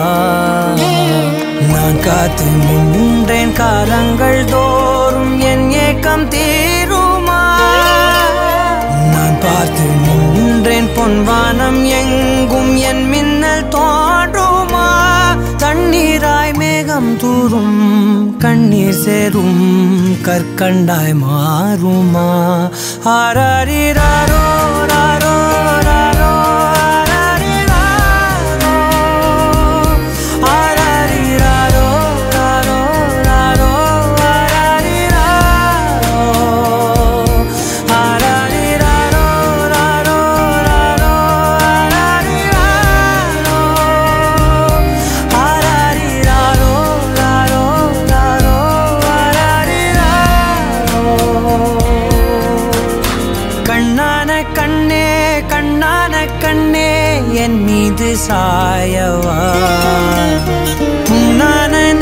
நான் காத்து நின்றேன் காலங்கள் தோறும் என் ஏக்கம் தீருமா? நான் பார்த்து நின்றேன் பொன்வானம் எங்கும் என் மின்னல் தோன்றுமா? தண்ணீராய் கண்ணீர் சேரும் கற்கண்டாய் மாறுமா? ஆராரிராரோ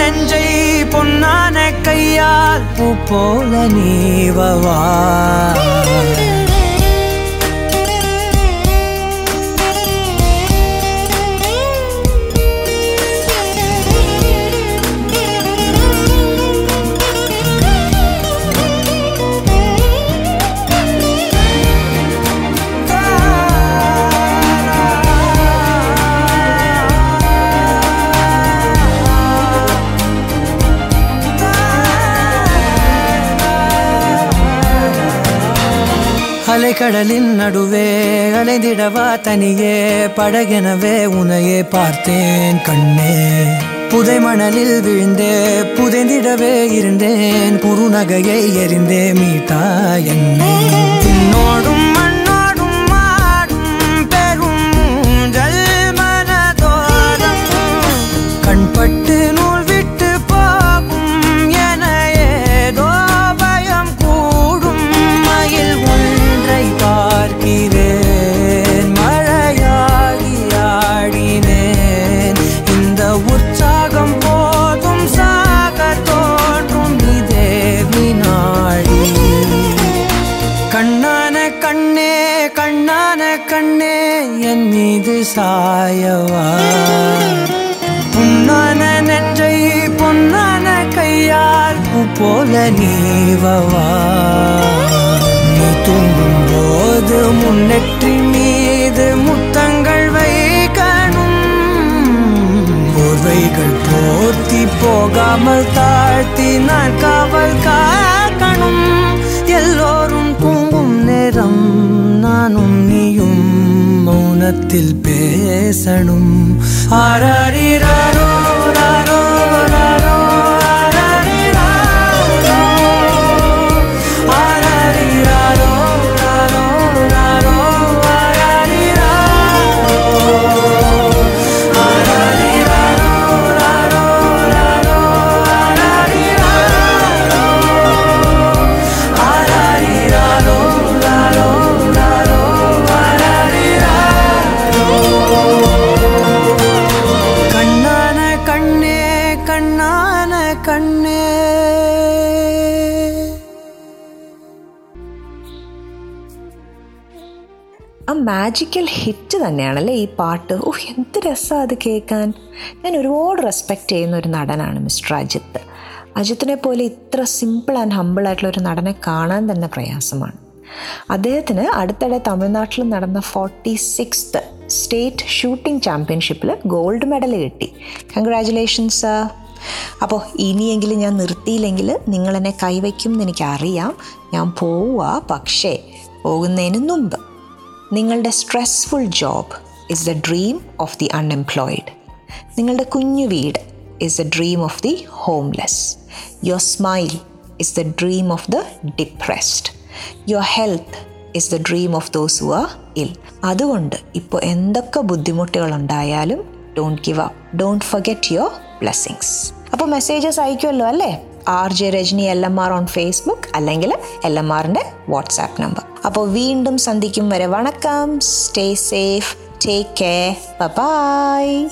நெஞ்சை பொன்னான கையால் பூ போல நீவவா? கடலின் நடுவே அலைந்திடவா தனியே படகெனவே உனையே பார்த்தேன் கண்ணே. புதை மணலில் விழுந்தே புதைந்திடவே இருந்தேன் குறுநகையை எறிந்தே மீட்டா என்னோடும் சாயவா? புண்ணான நெஞ்சை பொன்னான கையார் போல நீவவா? நீ தூங்கும் போது முன்னெற்றி மீது முத்தங்கள் வைக்கணும். போர்வைகள் போர்த்தி போகாமல் தாழ்த்தி நான் காவல் காக்கணும். எல்லோரும் தூங்கும் நேரம் நானும் நீயும் மௌனத்தில் பேசணும். ஆராரிரோ മാജിക്കൽ ഹിറ്റ് തന്നെയാണല്ലേ ഈ പാട്ട്? ഓ എന്ത് രസമാണ് അത് കേൾക്കാൻ. ഞാൻ ഒരുപാട് റെസ്പെക്റ്റ് ചെയ്യുന്ന ഒരു നടനാണ് മിസ്റ്റർ അജിത്ത് അജിത്തിനെ പോലെ ഇത്ര സിമ്പിൾ ആൻഡ് ഹമ്പിൾ ആയിട്ടുള്ള ഒരു നടനെ കാണാൻ തന്നെ പ്രയാസമാണ്. അദ്ദേഹത്തിന് അടുത്തിടെ തമിഴ്നാട്ടിൽ നടന്ന ഫോർട്ടി സിക്സ്ത് സ്റ്റേറ്റ് ഷൂട്ടിംഗ് ചാമ്പ്യൻഷിപ്പിൽ ഗോൾഡ് മെഡൽ കിട്ടി കൺഗ്രാചുലേഷൻസ് അപ്പോൾ ഇനിയെങ്കിലും ഞാൻ നിർത്തിയില്ലെങ്കിൽ നിങ്ങളെന്നെ കൈവയ്ക്കും എന്ന് എനിക്കറിയാം. ഞാൻ പോവുക പക്ഷേ പോകുന്നതിന് മുമ്പ്. നിങ്ങളുടെ stressful job is the dream of the unemployed നിങ്ങളുടെ കുഞ്ഞു വീട് is the dream of the homeless your smile is the dream of the depressed your health is the dream of those who are ill അതുകൊണ്ട് ഇപ്പോൾ എന്തൊക്കെ ബുദ്ധിമുട്ടുകൾ ഉണ്ടായാലും don't give up don't forget your blessings അപ്പോൾ മെസ്സേജസ് അയക്കുമല്ലോ അല്ലേ? R J Rajani L M R on Facebook അല്ലെങ്കിൽ എൽ എം ആറിന്റെ വാട്സാപ്പ് നമ്പർ അപ്പോൾ വീണ്ടും സന്ധിക്കും വരെ. വണക്കം. Stay safe take care bye